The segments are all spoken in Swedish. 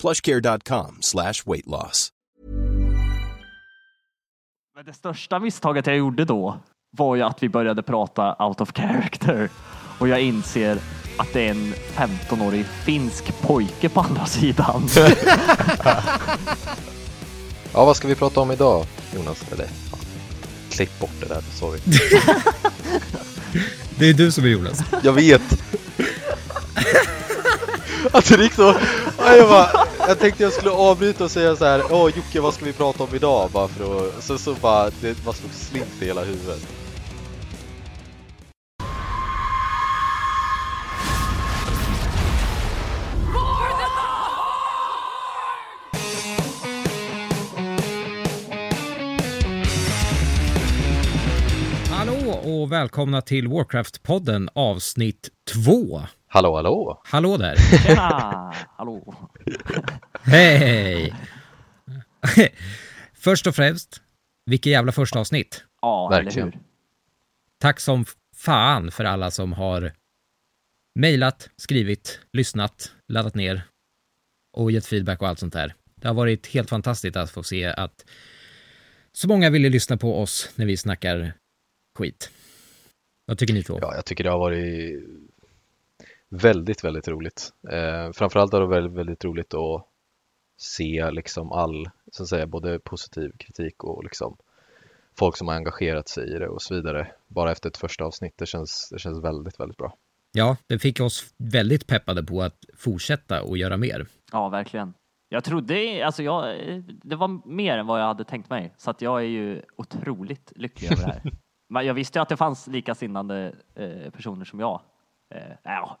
plushcare.com slash weight loss. Det största misstaget jag gjorde då var ju att vi började prata out of character och jag inser att det är en 15-årig finsk pojke på andra sidan. Ja, vad ska vi prata om idag, Jonas? Eller, fan. klipp bort det där, sorry. Det är du som är Jonas. Jag vet! Alltså det gick så... Och Jag, bara, jag tänkte jag skulle avbryta och säga så här. Åh Jocke, vad ska vi prata om idag? Bara för att... Så, så bara, det bara slog slint i hela huvudet. Hallå och välkomna till Warcraft-podden avsnitt 2. Hallå, hallå! Hallå där! Tjena! Hallå! Hej! Först och främst, vilket jävla första avsnitt. Ja, Verkligen. eller hur? Tack som fan för alla som har mejlat, skrivit, lyssnat, laddat ner och gett feedback och allt sånt där. Det har varit helt fantastiskt att få se att så många ville lyssna på oss när vi snackar skit. Vad tycker ni två? Ja, jag tycker det har varit väldigt, väldigt roligt. Eh, framförallt har det väldigt, väldigt roligt att se liksom all, så att säga, både positiv kritik och liksom folk som har engagerat sig i det och så vidare. Bara efter ett första avsnitt, det känns, det känns väldigt, väldigt bra. Ja, det fick oss väldigt peppade på att fortsätta och göra mer. Ja, verkligen. Jag trodde, alltså jag, det var mer än vad jag hade tänkt mig, så att jag är ju otroligt lycklig över det här. Men jag visste ju att det fanns likasinnande eh, personer som jag. Eh, ja,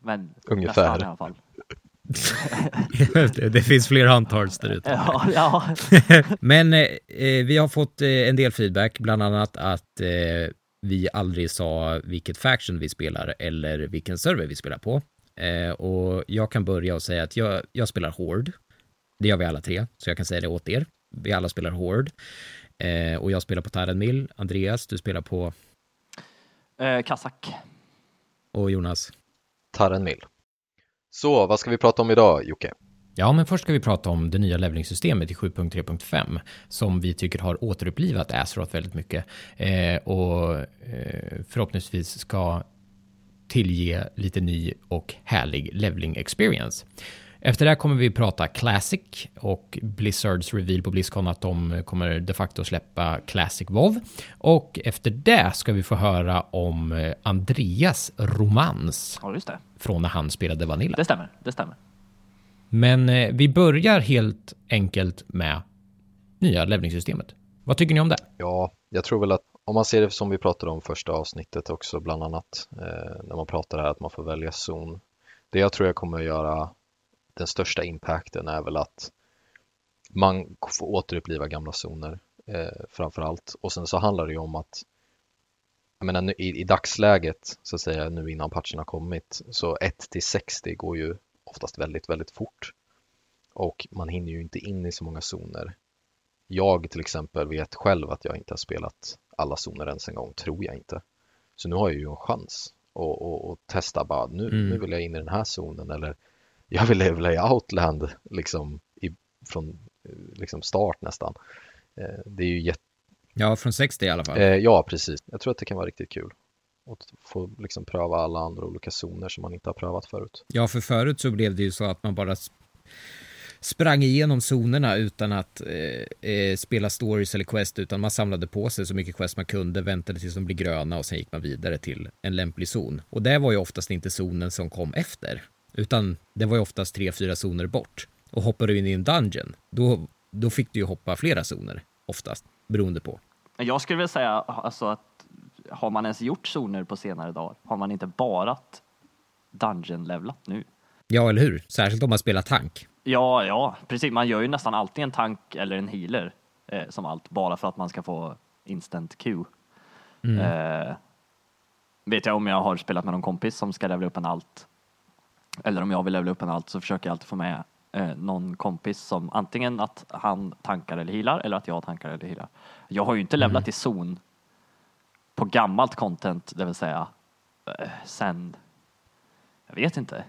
men Ungefär. nästan i alla fall. det finns fler huntars där ute. Ja, ja. Men eh, eh, vi har fått eh, en del feedback, bland annat att eh, vi aldrig sa vilket faction vi spelar eller vilken server vi spelar på. Eh, och jag kan börja och säga att jag, jag spelar Horde. Det gör vi alla tre, så jag kan säga det åt er. Vi alla spelar Horde. Eh, och jag spelar på Tyrant Mill. Andreas, du spelar på... Eh, Kazak. Och Jonas? Tarren Mill. Så, vad ska vi prata om idag, Jocke? Ja, men först ska vi prata om det nya levelingssystemet i 7.3.5 som vi tycker har återupplivat Azeroth väldigt mycket eh, och eh, förhoppningsvis ska tillge lite ny och härlig leveling experience. Efter det här kommer vi prata Classic och Blizzards reveal på Blizzcon att de kommer de facto släppa Classic WoW. Och efter det ska vi få höra om eh, Andreas romans Ja, just det. Från när han spelade Vanilla. Det stämmer. Det stämmer. Men eh, vi börjar helt enkelt med nya levlingssystemet. Vad tycker ni om det? Ja, jag tror väl att om man ser det som vi pratade om första avsnittet också bland annat eh, när man pratar här att man får välja zon. Det jag tror jag kommer att göra den största impacten är väl att man får återuppliva gamla zoner eh, framför allt. Och sen så handlar det ju om att jag menar, i, i dagsläget så att säga nu innan patchen har kommit så 1 till 60 går ju oftast väldigt, väldigt fort. Och man hinner ju inte in i så många zoner. Jag till exempel vet själv att jag inte har spelat alla zoner ens en gång, tror jag inte. Så nu har jag ju en chans att, att, att testa bara, nu, Mm. nu vill jag in i den här zonen eller jag vill levla i Outland liksom i, från eh, liksom start nästan. Eh, Det är ju jätte, Ja, från 60 i alla fall. eh, ja precis, jag tror att det kan vara riktigt kul. Att få liksom pröva alla andra olika zoner som man inte har prövat förut. Ja, för förut så blev det ju så att man bara sprang igenom zonerna utan att eh, eh, spela stories eller quest, utan man samlade på sig så mycket quest man kunde, väntade tills de blev gröna och sen gick man vidare till en lämplig zon. Och det var ju oftast inte zonen som kom efter, utan det var ju oftast tre, fyra zoner bort. Och hoppade du in i en dungeon, då, då fick du ju hoppa flera zoner, oftast, beroende på. Jag skulle vilja säga alltså att har man ens gjort zoner på senare dagar? Har man inte bara dungeon-levlat nu? Ja, eller hur? Särskilt om man spelar tank. Ja, ja, precis. Man gör ju nästan alltid en tank eller en healer eh, som allt, bara för att man ska få instant Q. Mm. Eh, vet jag om jag har spelat med någon kompis som ska levla upp en alt, eller om jag vill levla upp en alt så försöker jag alltid få med eh, någon kompis som antingen att han tankar eller healar eller att jag tankar eller healar. Jag har ju inte levlat mm. i zon på gammalt content, det vill säga eh, sen, jag vet inte,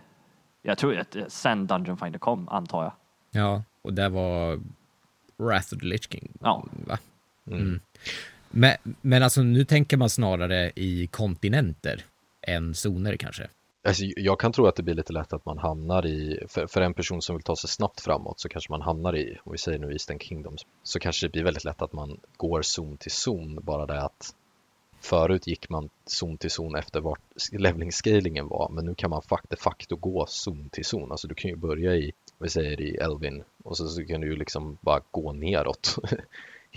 jag tror att eh, sen Dungeon Finder kom, antar jag. Ja, och det var Wrath of the Lich King. Ja. Va? Mm. Mm. Men, men alltså nu tänker man snarare i kontinenter än zoner kanske. Alltså, jag kan tro att det blir lite lätt att man hamnar i, för, för en person som vill ta sig snabbt framåt så kanske man hamnar i, om vi säger nu Eastern Kingdoms, så kanske det blir väldigt lätt att man går zon till zon, bara det att Förut gick man zon till zon efter vart levelingscalingen var, men nu kan man de facto gå zon till zon. Alltså du kan ju börja i, vi säger i Elvin, och så, så kan du ju liksom bara gå neråt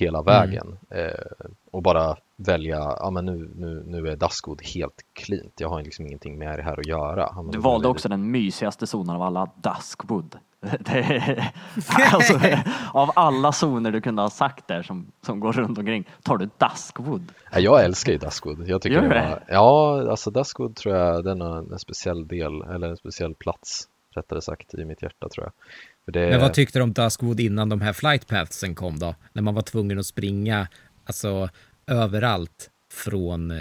hela mm. vägen mm. eh, och bara välja, ja men nu, nu, nu är Daskwood helt cleant, jag har liksom ingenting med det här att göra. du valde också den mysigaste zonen av alla, Duskwood. Är, alltså, av alla zoner du kunde ha sagt där som, som går runt omkring, tar du Duskwood? Jag älskar ju Duskwood. Jag tycker Gör det? Var, ja, alltså Duskwood tror jag den har en speciell del, eller en speciell plats, rättare sagt, i mitt hjärta tror jag. Det... Men vad tyckte du om Duskwood innan de här flight pathsen kom då? När man var tvungen att springa, alltså överallt från,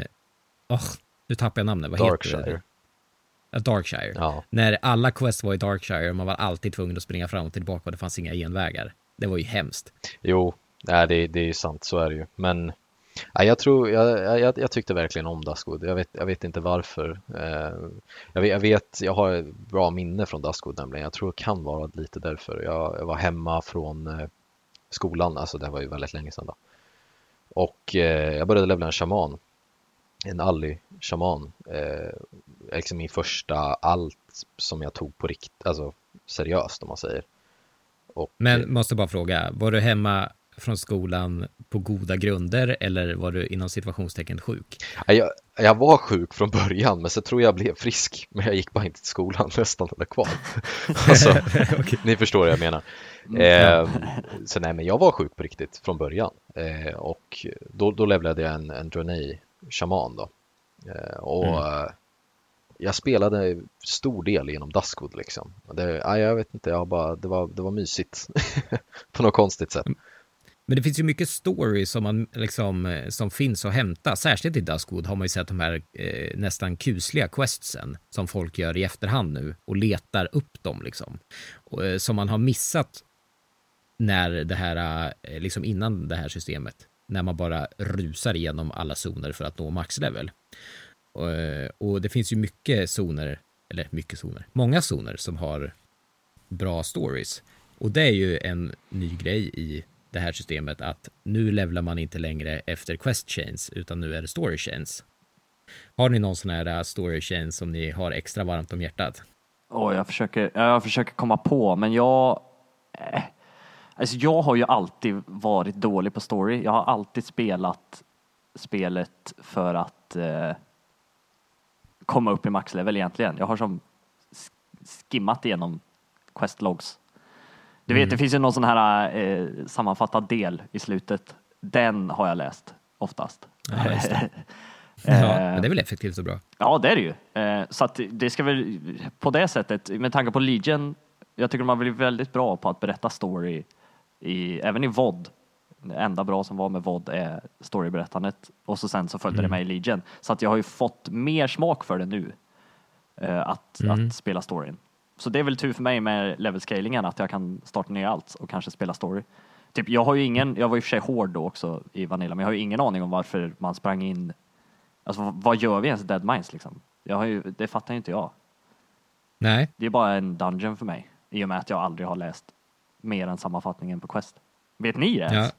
oh, nu tappar jag namnet, vad Darkshire. heter det? Darkshire. Ja. När alla quest var i Darkshire, man var alltid tvungen att springa fram och tillbaka och det fanns inga genvägar. Det var ju hemskt. Jo, nej, det, det är ju sant, så är det ju. Men ja, jag tror, jag, jag, jag tyckte verkligen om Duskwood. Jag vet, jag vet inte varför. Eh, jag, vet, jag, vet, jag har ett bra minne från Duskwood nämligen. Jag tror det kan vara lite därför. Jag, jag var hemma från eh, skolan, alltså det var ju väldigt länge sedan då. Och eh, jag började levla en shaman en Alli-shaman. Liksom min första allt som jag tog på riktigt, alltså seriöst om man säger. Och, Men måste bara fråga, var du hemma från skolan på goda grunder eller var du inom situationstecken sjuk? Jag, jag var sjuk från början men så tror jag blev frisk men jag gick bara inte till skolan nästan eller kvar. alltså, okay. Ni förstår vad jag menar. Mm. Eh, så nej men jag var sjuk på riktigt från början eh, och då, då levlade jag en, en Droney shaman då. Eh, och mm. jag spelade stor del genom Duskwood liksom. Det, ja, jag vet inte, jag bara, det, var, det var mysigt på något konstigt sätt. Men det finns ju mycket story som, man, liksom, eh, som finns att hämta. Särskilt i Duskwood har man ju sett de här eh, nästan kusliga questsen som folk gör i efterhand nu och letar upp dem liksom. Och, eh, som man har missat när det här, eh, liksom innan det här systemet när man bara rusar igenom alla zoner för att nå maxlevel. Och, eh, och det finns ju mycket zoner, eller mycket zoner, många zoner som har bra stories. Och det är ju en ny grej i det här systemet att nu levlar man inte längre efter quest chains utan nu är det story chains. Har ni någon sån här äh, story chain som ni har extra varmt om hjärtat? Oh, jag, försöker, jag försöker komma på, men jag... Eh, Alltså jag har ju alltid varit dålig på story. Jag har alltid spelat spelet för att eh, komma upp i maxlevel egentligen. Jag har som skimmat igenom questlogs. Du vet, mm. det finns ju någon sån här eh, sammanfattad del i slutet. Den har jag läst oftast. Ja, det. ja, men det är väl effektivt och bra? Ja, det är det ju. Eh, så att det ska väl på det sättet, med tanke på Legion, jag tycker har blivit väldigt bra på att berätta story i, även i VOD. Det enda bra som var med VOD är storyberättandet och så sen så följde mm. det med i Legion. Så att jag har ju fått mer smak för det nu. Uh, att, mm. att spela storyn. Så det är väl tur för mig med level scalingen att jag kan starta ner allt och kanske spela story. Typ, jag har ju ingen, jag var i och för sig hård då också i Vanilla, men jag har ju ingen aning om varför man sprang in. Alltså vad gör vi ens i Dead Minds liksom? Jag har ju, det fattar ju inte jag. Nej. Det är bara en dungeon för mig i och med att jag aldrig har läst mer än sammanfattningen på Quest. Vet ni det? Ja.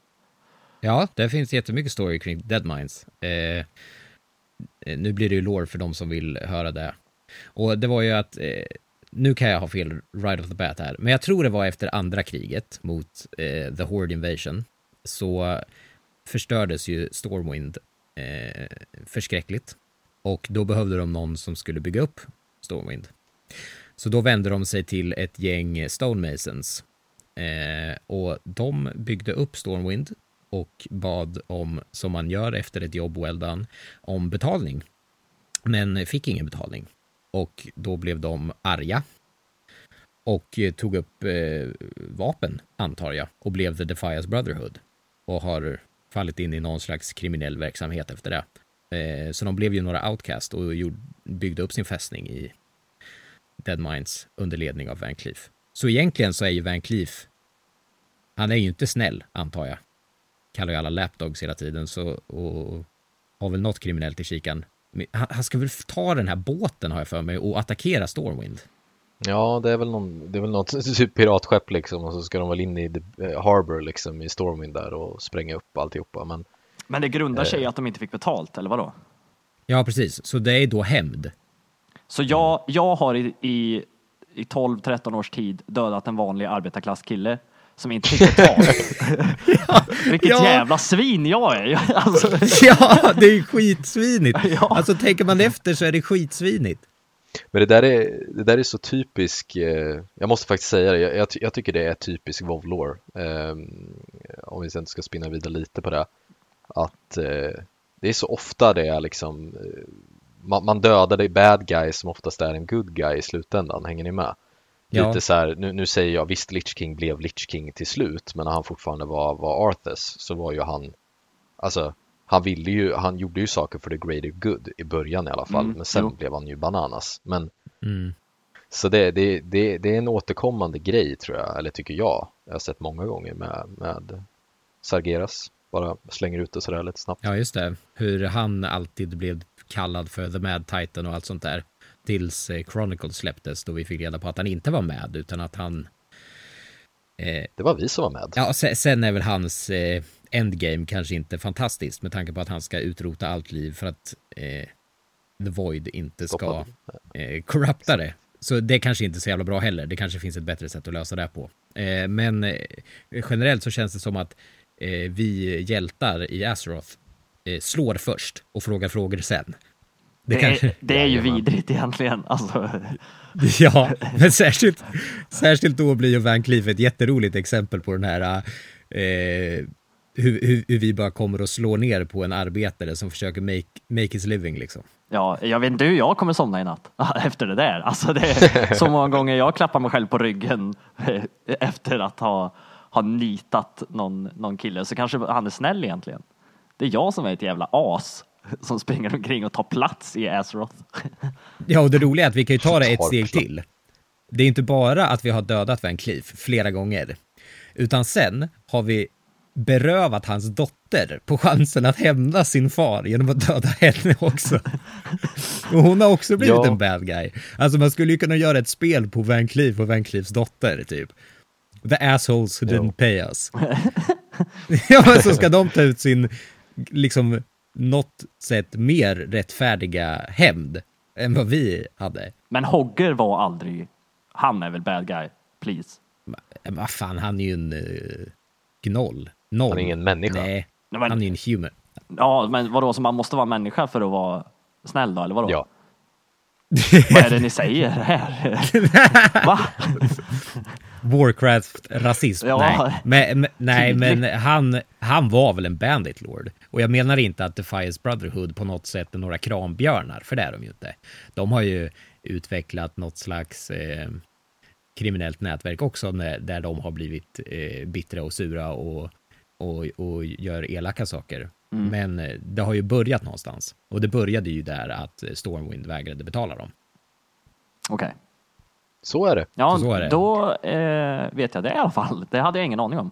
ja, det finns jättemycket story kring Deadmines. Eh, nu blir det ju lore för de som vill höra det. Och det var ju att, eh, nu kan jag ha fel right off the bat här, men jag tror det var efter andra kriget mot eh, The Horde Invasion, så förstördes ju Stormwind eh, förskräckligt. Och då behövde de någon som skulle bygga upp Stormwind. Så då vände de sig till ett gäng Stonemasons. Eh, och de byggde upp Stormwind och bad om, som man gör efter ett jobb well done, om betalning. Men fick ingen betalning. Och då blev de arga. Och eh, tog upp eh, vapen, antar jag, och blev The Defias Brotherhood. Och har fallit in i någon slags kriminell verksamhet efter det. Eh, så de blev ju några outcast och gjorde, byggde upp sin fästning i Dead Minds under ledning av Van Cleef. Så egentligen så är ju Van Cleef, han är ju inte snäll, antar jag. Kallar ju alla lapdogs hela tiden så, och har väl något kriminellt i kikan. Han, han ska väl ta den här båten har jag för mig och attackera Stormwind. Ja, det är väl, någon, det är väl något typ piratskepp liksom och så ska de väl in i the eh, Harbor liksom i Stormwind där och spränga upp alltihopa. Men, Men det grundar sig i att de inte fick betalt, eller vadå? Ja, precis. Så det är då hämnd. Så jag, jag har i, i, i 12-13 års tid dödat en vanlig arbetarklasskille som inte fick betalt. Vilket Ja. jävla svin jag är! Alltså, Ja, det är skitsvinigt. Ja. Alltså tänker man efter så är det skitsvinigt. men det där är, det där är så typisk, eh, jag måste faktiskt säga det, jag, jag, jag tycker det är typisk WoW lore. Eh, om vi sen ska spinna vidare lite på det. Att eh, det är så ofta det är liksom, eh, man, man dödar det bad guy som oftast är en good guy i slutändan, hänger ni med? Ja. Lite så här, nu, nu säger jag visst Lich King blev Lich King till slut, men när han fortfarande var, var Arthas så var ju han, alltså han ville ju, han gjorde ju saker för the greater good i början i alla fall, Mm, men sen jo. blev han ju bananas. Men Mm. så det, det, det, det är en återkommande grej tror jag, eller tycker jag. Jag har sett många gånger med, med Sargeras. Bara slänger ut det sådär lite snabbt. Ja, just det. Hur han alltid blev kallad för The Mad Titan och allt sånt där. Tills eh, Chronicles släpptes då vi fick reda på att han inte var med utan att han... Eh, Det var vi som var med. ja, sen, sen är väl hans eh, endgame kanske inte fantastiskt med tanke på att han ska utrota allt liv för att eh, The Void inte ska eh, corrupta det. Så det kanske inte är så jävla bra heller. Det kanske finns ett bättre sätt att lösa det på. Eh, men eh, generellt så känns det som att eh, vi hjältar i Azeroth eh, slår först och frågar frågor sen. Det, det, kanske... är, det är ju Jajamän. vidrigt egentligen. Alltså, Ja, men särskilt, särskilt då blir ju Van Cleef ett jätteroligt exempel på den här eh, hur, hur, hur vi bara kommer och slår ner på en arbetare som försöker make, make his living liksom. ja, jag vet inte hur jag kommer somna i natt efter det där. Alltså, det är så många gånger jag klappar mig själv på ryggen eh, efter att ha, ha nitat någon, någon kille. Så kanske han är snäll egentligen. Det är jag som är ett jävla as som springer omkring och tar plats i Azeroth. Ja, och det roliga är att vi kan ju ta det ett steg till. Det är inte bara att vi har dödat Van Cleef flera gånger, utan sen har vi berövat hans dotter på chansen att hämna sin far genom att döda henne också. Och hon har också blivit Ja. en bad guy. Alltså man skulle ju kunna göra ett spel på Van Cleef och Van Cleefs dotter, typ. The assholes who Jo. didn't pay us. ja, men så ska de ta ut sin, liksom, något sätt mer rättfärdiga hämnd än vad vi hade. Men Hogger var aldrig, han är väl bad guy, please. Men vad fan, han är ju en uh, gnoll. Noll. Han är ingen människa. Nej, Nej, men- han är ju en human. Ja, men vadå, så man måste vara människa för att vara snäll då, eller vadå? Ja, Vad är det ni säger här? Va? Warcraft-rasism. Ja. Nej, men, nej, men han, han var väl en bandit lord. Och jag menar inte att Defiance Brotherhood på något sätt är några krambjörnar, för det är de ju inte. De har ju utvecklat något slags eh, kriminellt nätverk också, där de har blivit eh, bittra och sura och, och, och gör elaka saker. Mm. Men eh, det har ju börjat någonstans. Och det började ju där att Stormwind vägrade betala dem. Okej. Så är det. Ja, Så är det. då eh, vet jag det i alla fall. Det hade jag ingen aning om.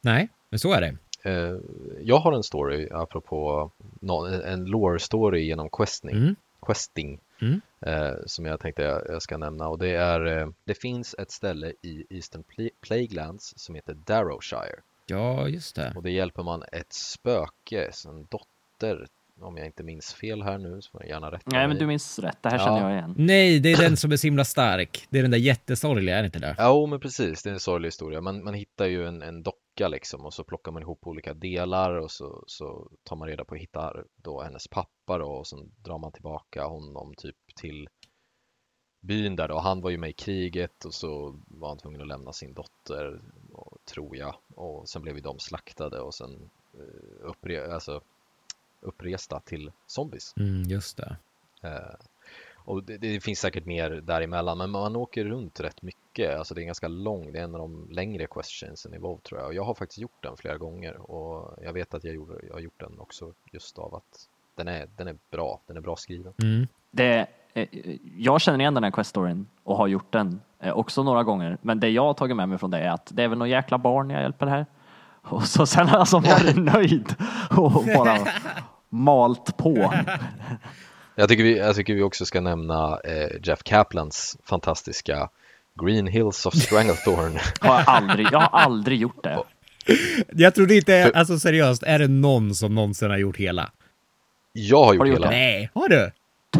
Nej, men så är det. Eh, jag har en story apropå en lore story genom questing. Mm. questing. Mm. eh, som jag tänkte jag, jag ska nämna och det är eh, det finns ett ställe i Eastern Pla- Plaguelands som heter Darrowshire Ja, just det. och det hjälper man ett spöke, en dotter om jag inte minns fel här nu så får jag gärna rätta Nej, men du minns rätt. Det här Ja. känner jag igen. Nej, det är den som är så himla stark. Det är den där jättesorgliga, är det inte det? Jo, men precis. Det är en sorglig historia. Man, man hittar ju en, en docka liksom och så plockar man ihop olika delar och så, så tar man reda på att hitta då hennes pappa då och sen drar man tillbaka honom typ till byn där då. Han var ju med i kriget och så var han tvungen att lämna sin dotter, och, tror jag. Och sen blev ju de slaktade och sen eh, uppre, alltså, uppresta till zombies. Mm, just det. Eh, och det, det finns säkert mer däremellan, men man åker runt rätt mycket. Alltså det är ganska lång, det är en av de längre questionsen i WoW tror jag. Och jag har faktiskt gjort den flera gånger och jag vet att jag, gjorde, jag har gjort den också just av att den är, den är bra, den är bra skriven. Mm. Det, eh, jag känner igen den här quest-storyn och har gjort den eh, också några gånger. Men det jag har tagit med mig från det är att det är väl någon jäkla barn jag hjälper här. Och så sen har jag som varit nöjd och bara malt på. Jag tycker vi, jag tycker vi också ska nämna eh, Jeff Kaplans fantastiska Green Hills of Stranglethorn. Har jag, aldrig, jag har aldrig gjort det. Jag trodde inte, alltså seriöst, är det någon som någonsin har gjort hela? Jag har gjort gjort hela. det? Nej, har du?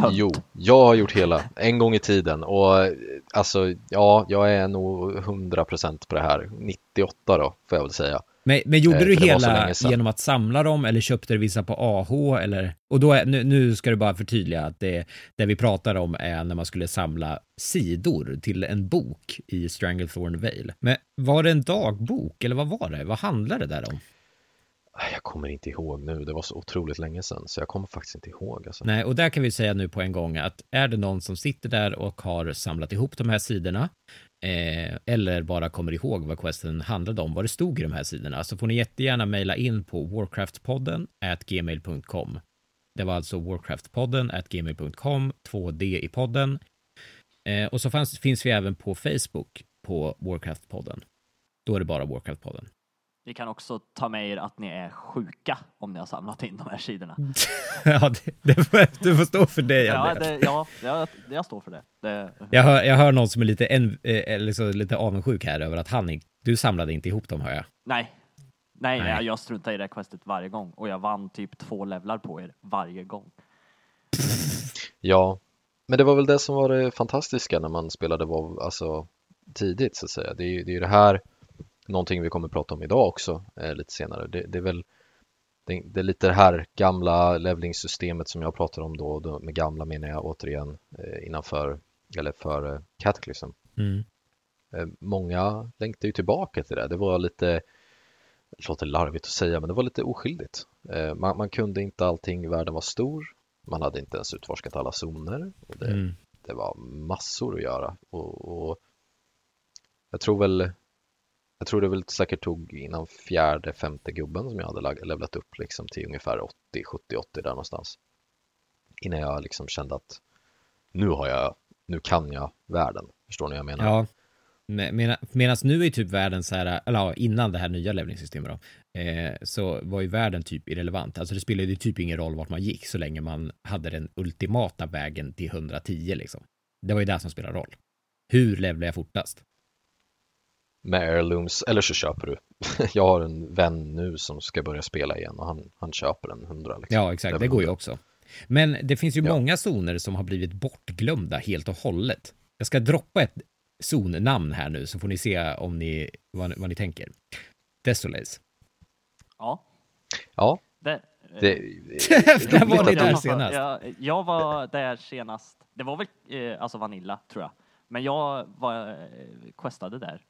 Tönt. Jo, jag har gjort hela en gång i tiden och alltså ja, jag är nog 100% på det här. 98 då, får jag väl säga. Men, men gjorde Eh, du hela genom att samla dem eller köpte du vissa på AH eller? Och då är, nu, nu ska du bara förtydliga att det, det vi pratar om är när man skulle samla sidor till en bok i Stranglethorn Vale. Men var det en dagbok eller vad var det? Vad handlade det där om? Jag kommer inte ihåg nu, det var så otroligt länge sedan så jag kommer faktiskt inte ihåg. Alltså. Nej, och där kan vi säga nu på en gång att är det någon som sitter där och har samlat ihop de här sidorna eh, eller bara kommer ihåg vad questen handlade om, vad det stod i de här sidorna, så får ni jättegärna mejla in på warcraftpodden at gmail.com. Det var alltså warcraftpodden at gmail.com, 2D i podden. Eh, och så fanns, finns vi även på Facebook på Warcraftpodden. Då är det bara Warcraftpodden. Vi kan också ta med er att ni är sjuka om ni har samlat in de här sidorna. ja, det, det får, du får stå för det, Ja, det, ja jag, jag står för det. det Jag hör, jag hör någon som är lite, en, eh, liksom lite avundsjuk här över att han du samlade inte ihop dem hör jag. nej. Nej, Nej. jag struntar i det här questet varje gång och jag vann typ två levlar på er varje gång. Ja, men det var väl det som var det fantastiska när man spelade WoW alltså, tidigt så att säga. Det är ju det, är ju det här, någonting vi kommer prata om idag också eh, lite senare. Det, det är väl det, det är lite det här gamla levlingssystemet som jag pratar om då, då med gamla menar jag återigen eh, innanför, eller för eh, Cataclysm. Mm. Eh, många längtar ju tillbaka till det. Det var lite, det låter larvigt att säga, men det var lite oskyldigt. Eh, man, man kunde inte allting, världen var stor. Man hade inte ens utforskat alla zoner. Och det, Mm. det var massor att göra. Och, och jag tror väl, jag tror det väl säkert tog innan fjärde, femte gubben som jag hade levlat upp liksom till ungefär 80, 70, 80 där någonstans. Innan jag liksom kände att nu har jag, nu kan jag världen. Förstår ni vad jag menar? Ja. Medan nu är typ världen så här, eller ja, innan det här nya levlingssystemet då, eh, så var ju världen typ irrelevant. Alltså det spelade ju typ ingen roll vart man gick så länge man hade den ultimata vägen till 110 liksom. Det var ju det som spelade roll. Hur levlar jag fortast? Med heirlooms eller så köper du. Jag har en vän nu som ska börja spela igen och han, han köper en 100. Liksom. Ja, exakt. Det går ju 100. också. Men det finns ju Ja. många zoner som har blivit bortglömda helt och hållet. Jag ska droppa ett zonnamn här nu så får ni se om ni, vad, vad ni tänker. Desolays. Ja, Ja, det, det, När var ni där senast? Jag, jag var där senast. Det var väl eh, alltså Vanilla, tror jag. Men jag var eh, questade där.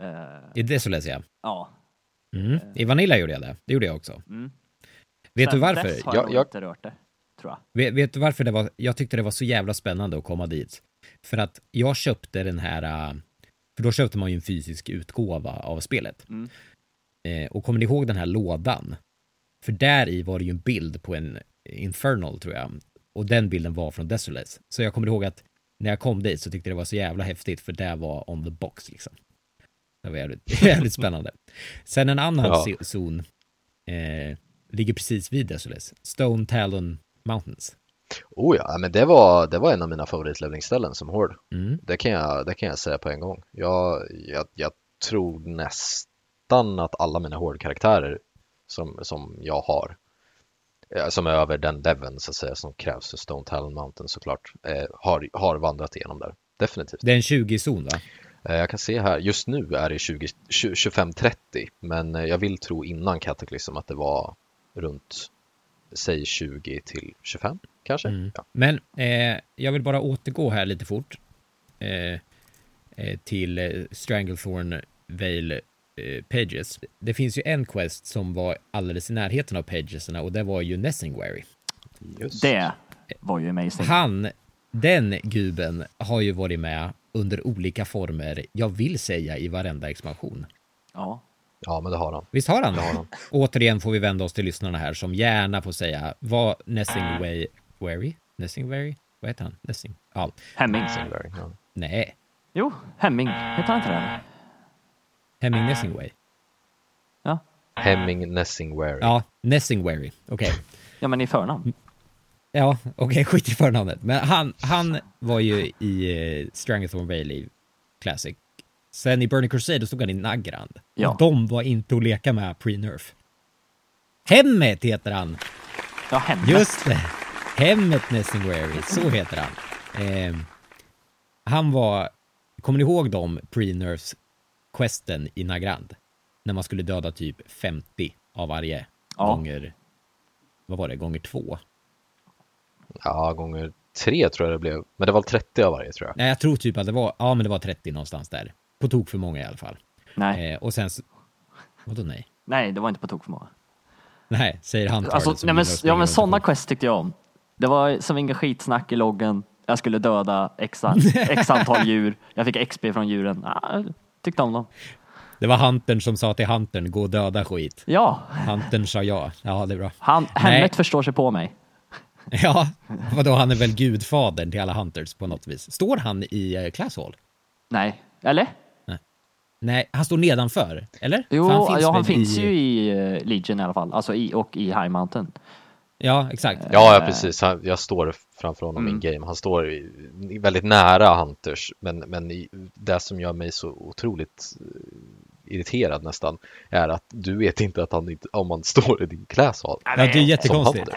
Eh, I Desolays, ja. ja. Mm. I Vanilla gjorde jag det. Det gjorde jag också. Mm. Vet Sen du varför? Dess har Jag- jag, inte rört det, tror jag. Vet, vet du varför det var? Jag tyckte det var så jävla spännande att komma dit. För att jag köpte den här, äh, för då köpte man ju en fysisk utgåva av spelet. Mm. Eh, och kommer ni ihåg den här lådan? För där i var det ju en bild på en Infernal tror jag. Och den bilden var från Desolates. Så jag kommer ihåg att när jag kom dit så tyckte jag det var så jävla häftigt för det var on the box liksom. Det var jävligt, jävligt spännande. Sen en annan Ja. zon eh, ligger precis vid Desolates. Stone Talon Mountains. Oh ja, men det var, det var en av mina favoritlevlingsställen som Horde. Mm. Det kan jag, det kan jag säga på en gång. Jag, jag, jag tror nästan att alla mina Horde-karaktärer som, som jag har, eh, som är över den leveln så att säga som krävs för Stone Talon Mountain såklart, eh, har, har vandrat igenom där. Definitivt. Det är en 20-zon va? Eh, Jag kan se här, just nu är det 20 20 25-30 men eh, jag vill tro innan Cataclysm att det var runt säg 20 till 25 kanske. Mm. Ja. Men eh, jag vill bara återgå här lite fort eh, eh, till Stranglethorn Vale eh, Pages. Det finns ju en quest som var alldeles i närheten av Pagesarna och det var ju Nessingwary. Just. Det var ju amazing. Han, den guben, har ju varit med under olika former, jag vill säga i varenda expansion. Ja. Ja men det har han. Visst har han? Det har han. Återigen får vi vända oss till lyssnarna här som gärna får säga vad Nessingwary, Wary? Nessingwary? Vad heter han? Nessing? Ja, Hemming. Singleberry, ja. nej. Jo, Hemming. Heter han inte det? Hemming Nessingway. Ja. Hemming Nessingwary. Ja, Nessingwary. Okej. Ja, men i förnamn. Ja, okej, skit i förnamnet. Men han, han var ju i uh, Stranglethorn Valley Classic. Sen i Burning Crusade då stod han i Nagrand. Ja. Och de var inte att leka med pre-nerf. Hemmet heter han! Ja, Hemmet. Just det! Hemmet Nessingwary, så heter han. Eh, han var, kommer ni ihåg de pre-nerfs questen i Nagrand? När man skulle döda typ 50 av varje Ja. gånger, vad var det, gånger två? Ja, gånger tre tror jag det blev. Men det var 30 av varje tror jag. Nej, jag tror typ att det var, ja men det var 30 någonstans där. På tok för många i alla fall. Nej. Eh, och sen, vadå nej? Nej, det var inte på tok för många. Nej, säger han. Alltså, nej, men, ja, men sådana quest tyckte jag om. Det var som inga skitsnack i loggen. Jag skulle döda x, x antal djur. Jag fick XP från djuren. Ah, tyckte om dem. Det var Huntern som sa till Huntern, gå och döda skit. Ja, Huntern sa ja. Ja, det är bra. han, Nej. Hemmet förstår sig på mig. Ja, vadå, han är väl gudfadern till alla Hunters på något vis. Står han i eh, Class Hall? Nej, eller? Nej, han står nedanför, eller? Jo, För ja, han finns ju i uh, Legion i alla fall. Alltså i, och i High Mountain. Ja, exakt. Ja, ja precis. Han, jag står framför honom Mm. in game. Han står i, i väldigt nära Hunters, men, men i, det som gör mig så otroligt eh, irriterad nästan är att du vet inte att han inte, om man står i din kläshal. Ja, det är jättekonstigt.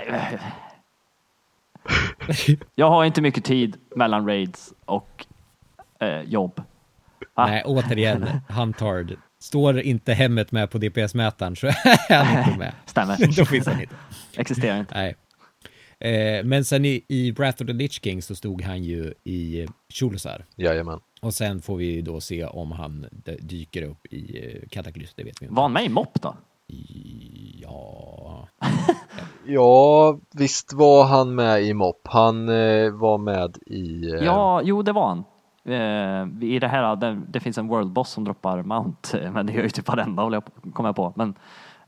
Jag har inte mycket tid mellan raids och eh, jobb. Ah. Nej, återigen, Huntard. Står inte hemmet med på DPS-mätaren så är han inte med. Stämmer. Då finns han inte. Existerar inte. Nej. Eh, men sen i, i Wrath of the Lich King så stod han ju i Sholosar. Jajamän. Och sen får vi då se om han dyker upp i eh, Kataklysm, det vet vi inte. Var han med i MOP då? Ja... Ja, visst var han med i MOP. Han eh, var med i... Eh, Ja, jo det var han. Eh, I det här, det, det finns en world boss som droppar Mount, eh, men det gör ju typ varenda håller jag på, kommer jag på. Men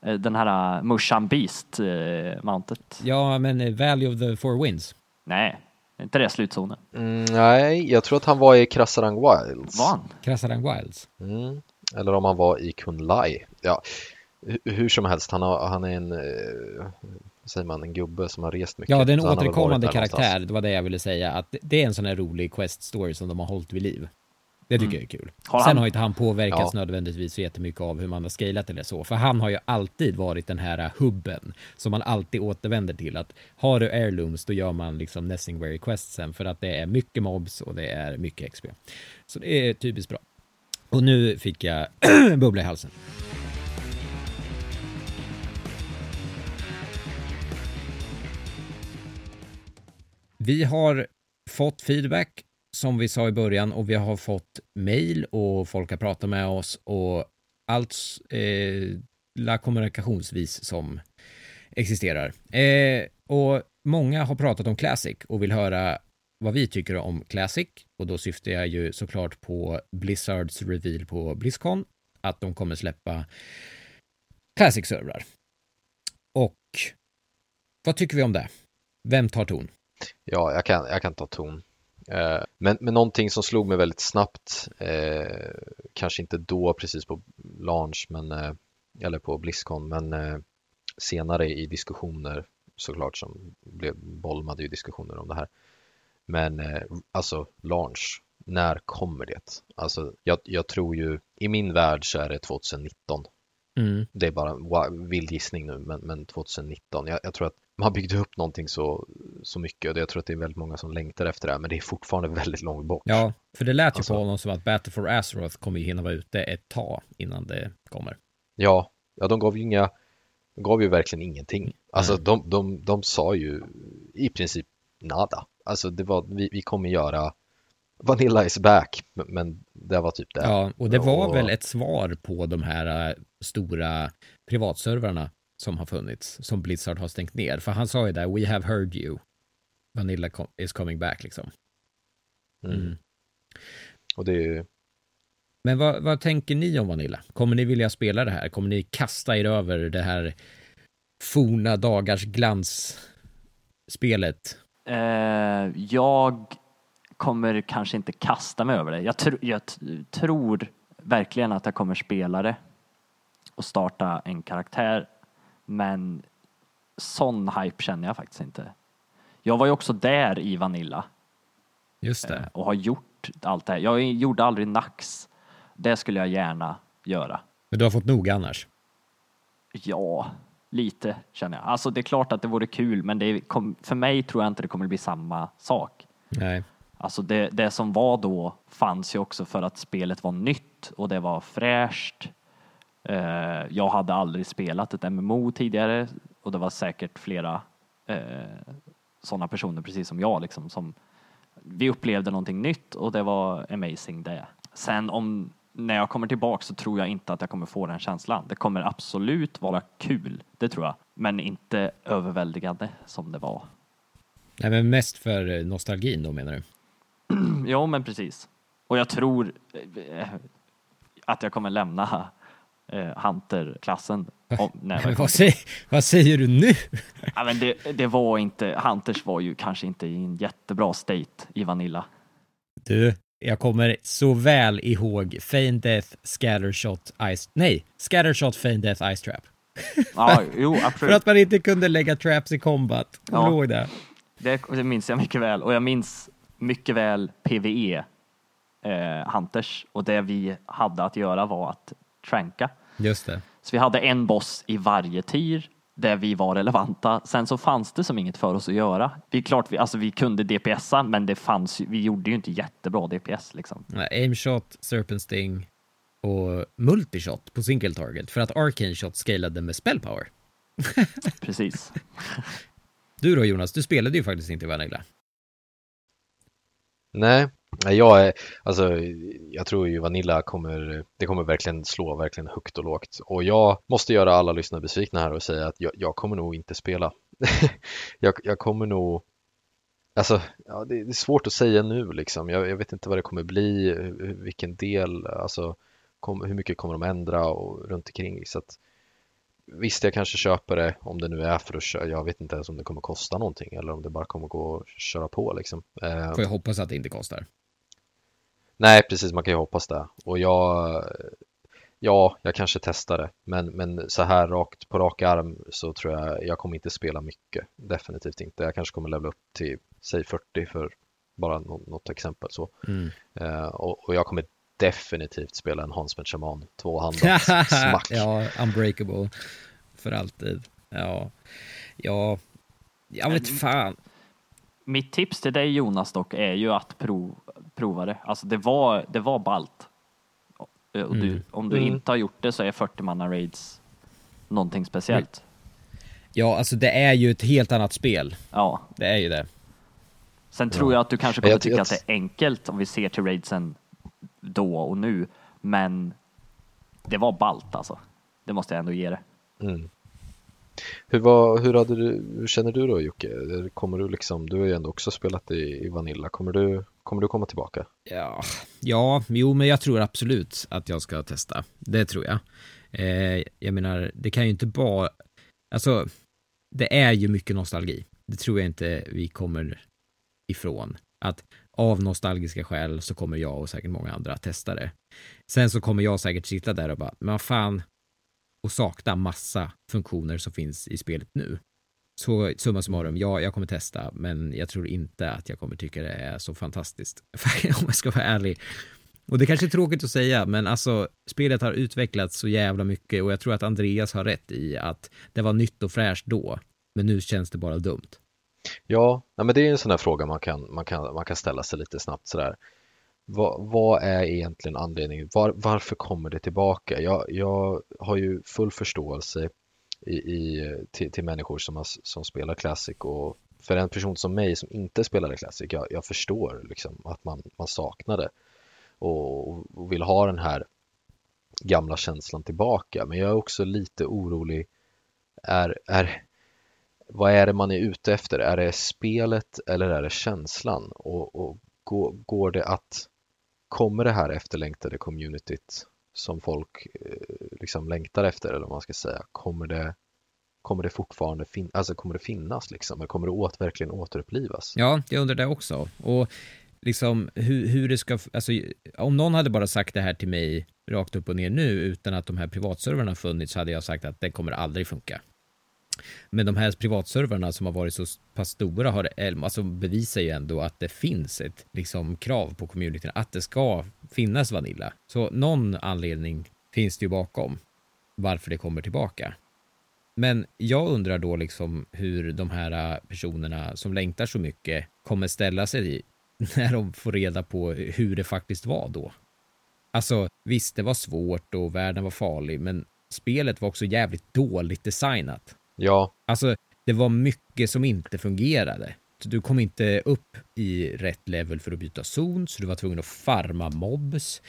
eh, den här uh, Mushan Beast eh, Mountet. ja, men eh, Valley of the Four Winds. Nej, inte det slutzonen? mm, nej, jag tror att han var i Krasarang Wilds. Var han? Krasarang Wilds. Mm. Eller om han var i Kunlai. Ja, hur som helst, han, har, han är en, eh, säger man, en gubbe som har rest mycket. Ja, det är en återkommande karaktär. någonstans. Det var det jag ville säga. Att det- är en sån här rolig quest story som de har hållit vid liv. Det tycker jag är kul. Har Sen har inte han påverkats Ja. nödvändigtvis så jättemycket av hur man har scalat eller så. För han har ju alltid varit den här hubben som man alltid återvänder till. Att har du heirlooms då gör man liksom Nessingwary questsen för att det är mycket mobs och det är mycket XP. Så det är typiskt bra. Och nu fick jag bubbla i halsen. Vi har fått feedback som vi sa i början och vi har fått mail och folk har pratat med oss och allt eh, la kommunikationsvis som existerar. Eh, och många har pratat om Classic och vill höra vad vi tycker om Classic och då syftar jag ju såklart på Blizzards reveal på Blizzcon att de kommer släppa Classic-servrar. Och vad tycker vi om det? Vem tar ton? Ja, jag kan, jag kan ta ton. Eh, Men, men någonting som slog mig väldigt snabbt, eh, kanske inte då precis på launch, men, eh, eller på Blizzcon, men eh, senare i diskussioner såklart som blev bolmade ju diskussioner om det här. Men eh, alltså launch, när kommer det? Alltså jag, jag tror ju, i min värld så är det 2019 Mm. det är bara wow, vild gissning nu, men, men 2019. Jag, jag, tror att man byggde upp någonting så, så mycket och jag tror att det är väldigt många som längtar efter det här, men det är fortfarande väldigt långt bort. Ja, för det lät ju Alltså- på honom som att Battle for Azeroth kommer ju hinna vara ute ett tag innan det kommer. Ja, ja de gav ju inga, de gav ju verkligen ingenting. Alltså Mm. de, de, de sa ju i princip nada. Alltså det var, vi, vi kommer göra Vanilla is back, men- men det var typ det. Ja, och det var Och- väl ett svar på de här äh, stora privatservrarna som har funnits, som Blizzard har stängt ner. För han sa ju där, we have heard you. Vanilla is coming back liksom. Mm. Mm. Och det är ju, Men vad, vad tänker ni om Vanilla? Kommer ni vilja spela det här? Kommer ni kasta er över det här forna dagars glansspelet? Eh, jag kommer kanske inte kasta mig över det. Jag, tr jag tror verkligen att jag kommer spela det och starta en karaktär. Men sån hype känner jag faktiskt inte. Jag var ju också där i Vanilla Just eh, det. och har gjort allt det här. Jag gjorde aldrig Nax. Det skulle jag gärna göra. Men du har fått nog annars? Ja, lite känner jag. Alltså det är klart att det vore kul, men det kom, för mig tror jag inte det kommer bli samma sak. Nej. Alltså det, det som var då fanns ju också för att spelet var nytt och det var fräscht. Eh, jag hade aldrig spelat ett MMO tidigare och det var säkert flera eh, sådana personer precis som jag liksom som vi upplevde någonting nytt och det var amazing det. Sen om när jag kommer tillbaka så tror jag inte att jag kommer få den känslan. Det kommer absolut vara kul, det tror jag, men inte överväldigande som det var. Nej, men mest för eh, nostalgin då menar du? Ja, men precis. Och jag tror att jag kommer lämna eh, Hunter-klassen. vad, säger, vad säger du nu? Ja, men det, det var inte, Hunters var ju kanske inte i en jättebra state i Vanilla. Du, jag kommer så väl ihåg Feign Death, Scattershot, Ice... Nej, Scattershot, Feign Death, Ice Trap. Ja, jo, För absolut. att man inte kunde lägga traps i combat. Kommer Ja. du ihåg det? Det, det minns jag mycket väl. Och jag minns mycket väl PVE eh, Hunters. Och det vi hade att göra var att tranka. Just det. Så vi hade en boss i varje tier där vi var relevanta. Sen så fanns det som inget för oss att göra. Vi, är klart, vi, alltså vi kunde DPSa, men det fanns ju, vi gjorde ju inte jättebra DPS liksom. Nej, Aim shot, Serpent Sting och Multishot på single target. För att Arcane Shot scalade med spell power. Precis. Du då Jonas, du spelade ju faktiskt inte i Vanilla. nej, jag är, alltså jag tror ju Vanilla kommer, det kommer verkligen slå verkligen högt och lågt. Och jag måste göra alla lyssnare besvikna här och säga att jag, jag kommer nog inte spela. jag, jag kommer nog Alltså, ja, det, det är svårt att säga nu liksom. Jag, jag vet inte vad det kommer bli, vilken del, alltså kom, hur mycket kommer de ändra och runt omkring. Så att, visst, jag kanske köper det om det nu är för att köra. Jag vet inte ens om det kommer kosta någonting eller om det bara kommer gå att köra på liksom. Eh, Får jag hoppas att det inte kostar nej, precis, man kan ju hoppas det. Och jag, ja, jag kanske testar det. Men, men så här rakt på rak arm så tror jag, jag kommer inte spela mycket. Definitivt inte. Jag kanske kommer levela upp till, säg 40 för bara något, något exempel så. Mm. Eh, och, och jag kommer definitivt spela en Hansmed Shaman, tvåhandat smack. ja, unbreakable. För alltid. Ja. Ja. Jag vet fan. Mitt tips till dig Jonas dock är ju att prov, prova det. Alltså det var, det var ballt. Och du, Mm. Om du Mm. inte har gjort det så är 40 manna raids någonting speciellt. Ja, alltså det är ju ett helt annat spel. Ja. Det är ju det. Sen tror jag att du kanske kommer Jag- tycka jag- att det är enkelt om vi ser till raidsen då och nu. Men det var ballt alltså. Det måste jag ändå ge det. Mm. Hur, var, hur, hade du, hur känner du då Jocke? Kommer du liksom, du har ju ändå också spelat i, i Vanilla. Kommer du, kommer du komma tillbaka? Ja, ja, jo, men jag tror absolut att jag ska testa. Det tror jag. Eh, jag menar, det kan ju inte bara, alltså, det är ju mycket nostalgi. Det tror jag inte vi kommer ifrån. Att av nostalgiska skäl så kommer jag och säkert många andra att testa det. Sen så kommer jag säkert sitta där och bara, men vad fan, och sakna massa funktioner som finns i spelet nu. Så summa summarum, ja, jag kommer testa, men jag tror inte att jag kommer tycka det är så fantastiskt, om jag ska vara ärlig. Och det kanske är tråkigt att säga, men alltså spelet har utvecklats så jävla mycket och jag tror att Andreas har rätt i att det var nytt och fräscht då, men nu känns det bara dumt. Ja, men det är en sån här fråga man kan, man kan, man kan ställa sig lite snabbt sådär. Vad, vad är egentligen anledningen? Var, varför kommer det tillbaka? Jag, jag har ju full förståelse i, i, till, till människor som, har, som spelar Classic och för en person som mig som inte spelade Classic, jag, jag förstår liksom att man, man saknar det och, och vill ha den här gamla känslan tillbaka. Men jag är också lite orolig. Är, är, vad är det man är ute efter? Är det spelet eller är det känslan? Och, och går, går det att, kommer det här efterlängtade communityt som folk eh, liksom längtar efter eller vad man ska säga, kommer det, kommer det fortfarande fin alltså kommer det finnas liksom? Eller kommer det åt, verkligen återupplivas? Ja, jag undrar det också. Och liksom hur, hur det ska, alltså om någon hade bara sagt det här till mig rakt upp och ner nu utan att de här privatservrarna funnits så hade jag sagt att det kommer aldrig funka. Men de här privatservrarna som har varit så pass stora har alltså bevisar ju ändå att det finns ett liksom krav på communityn att det ska finnas Vanilla. Så någon anledning finns det ju bakom varför det kommer tillbaka. Men jag undrar då liksom hur de här äh, personerna som längtar så mycket kommer ställa sig när de får reda på hur det faktiskt var då. Alltså, visst, det var svårt och världen var farlig, men spelet var också jävligt dåligt designat. Ja. Alltså, det var mycket som inte fungerade. Du kom inte upp i rätt level för att byta zon, så du var tvungen att farma mobs.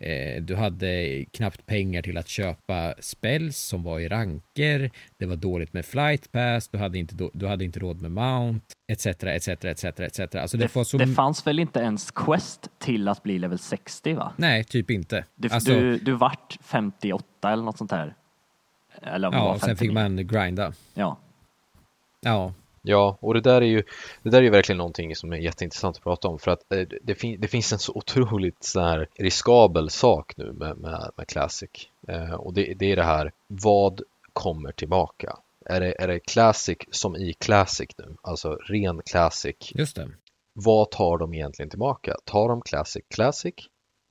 Eh, du hade knappt pengar till att köpa spells som var i ranker. Det var dåligt med flight pass. Du hade inte, du hade inte råd med mount, etc, etc, etc, etc. Alltså det, det, så... det fanns väl inte ens quest till att bli level 60 va? Nej, typ inte. Du, alltså... du, du vart 58 eller något sånt där. Eller ja, och sen fick man grinda. Ja. Ja, Ja, och det där är ju det där är ju verkligen någonting som är jätteintressant att prata om för att eh, det, fin det finns en så otroligt så här riskabel sak nu med, med, med Classic eh, och det, det är det här vad kommer tillbaka? Är det, är det Classic som i Classic nu, alltså ren Classic? Just det. Vad tar de egentligen tillbaka? Tar de Classic Classic?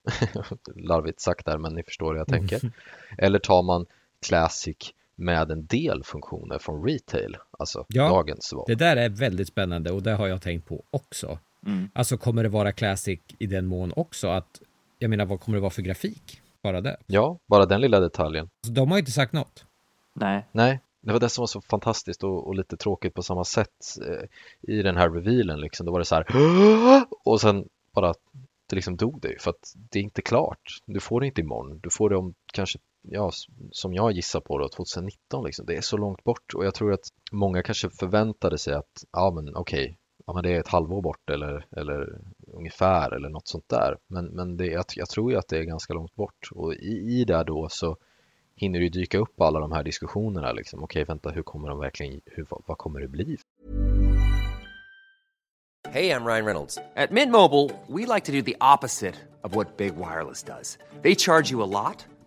Larvigt sagt där, men ni förstår hur jag tänker. Eller tar man Classic med en del funktioner från retail, alltså ja, dagens val. Det där är väldigt spännande och det har jag tänkt på också. Mm. Alltså kommer det vara classic i den mån också att, jag menar vad kommer det vara för grafik? Bara det. Ja, bara den lilla detaljen. Så de har inte sagt något. Nej. Nej, det var det som var så fantastiskt och, och lite tråkigt på samma sätt eh, i den här revealen liksom. Då var det så här och sen bara det liksom dog det för att det är inte klart. Du får det inte imorgon. Du får det om kanske ja, som jag gissar på då, 2019 liksom. Det är så långt bort och jag tror att många kanske förväntade sig att ja men okej, okay, ja, men det är ett halvår bort eller, eller ungefär eller något sånt där. Men, men det, jag, jag tror ju att det är ganska långt bort och i, i det då så hinner det dyka upp alla de här diskussionerna liksom. Okej, okay, vänta, hur kommer de verkligen, hur, vad kommer det bli? Hej, jag Ryan Reynolds. At Mint Mobile, we like to do the opposite of what Big Wireless does. They charge you a lot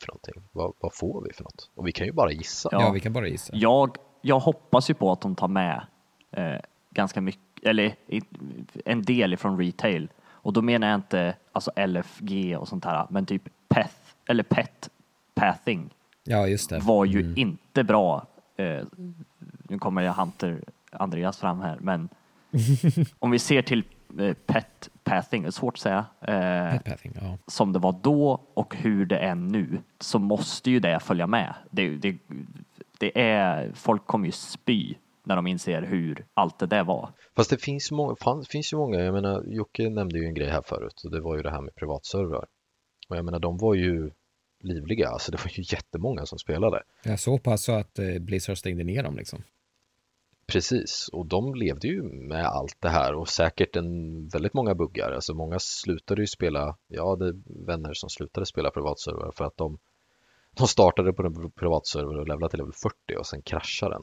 För någonting. Vad, vad får vi för något? Och vi kan ju bara gissa. Ja, vi kan bara gissa. Jag, jag hoppas ju på att de tar med eh, ganska mycket, eller en del ifrån retail. Och då menar jag inte alltså LFG och sånt här, men typ PET, eller PET pathing Ja, just det. var ju Mm. inte bra. Eh, nu kommer jag Hunter Andreas fram här, men om vi ser till eh, PET pathing, det är svårt att säga, eh, pathing, ja. som det var då och hur det är nu, så måste ju det följa med. Det, det, det är, folk kommer ju spy när de inser hur allt det där var. Fast det finns, många, fan, finns ju många, jag menar Jocke nämnde ju en grej här förut och det var ju det här med privatservrar. Och jag menar de var ju livliga, alltså det var ju jättemånga som spelade. Ja, så pass så att eh, Blizzard stängde ner dem liksom. Precis, och de levde ju med allt det här och säkert en väldigt många buggar. Alltså många slutade ju spela, ja det är vänner som slutade spela privatserver för att de, de startade på en privatserver och levlade till level 40 och sen kraschade den.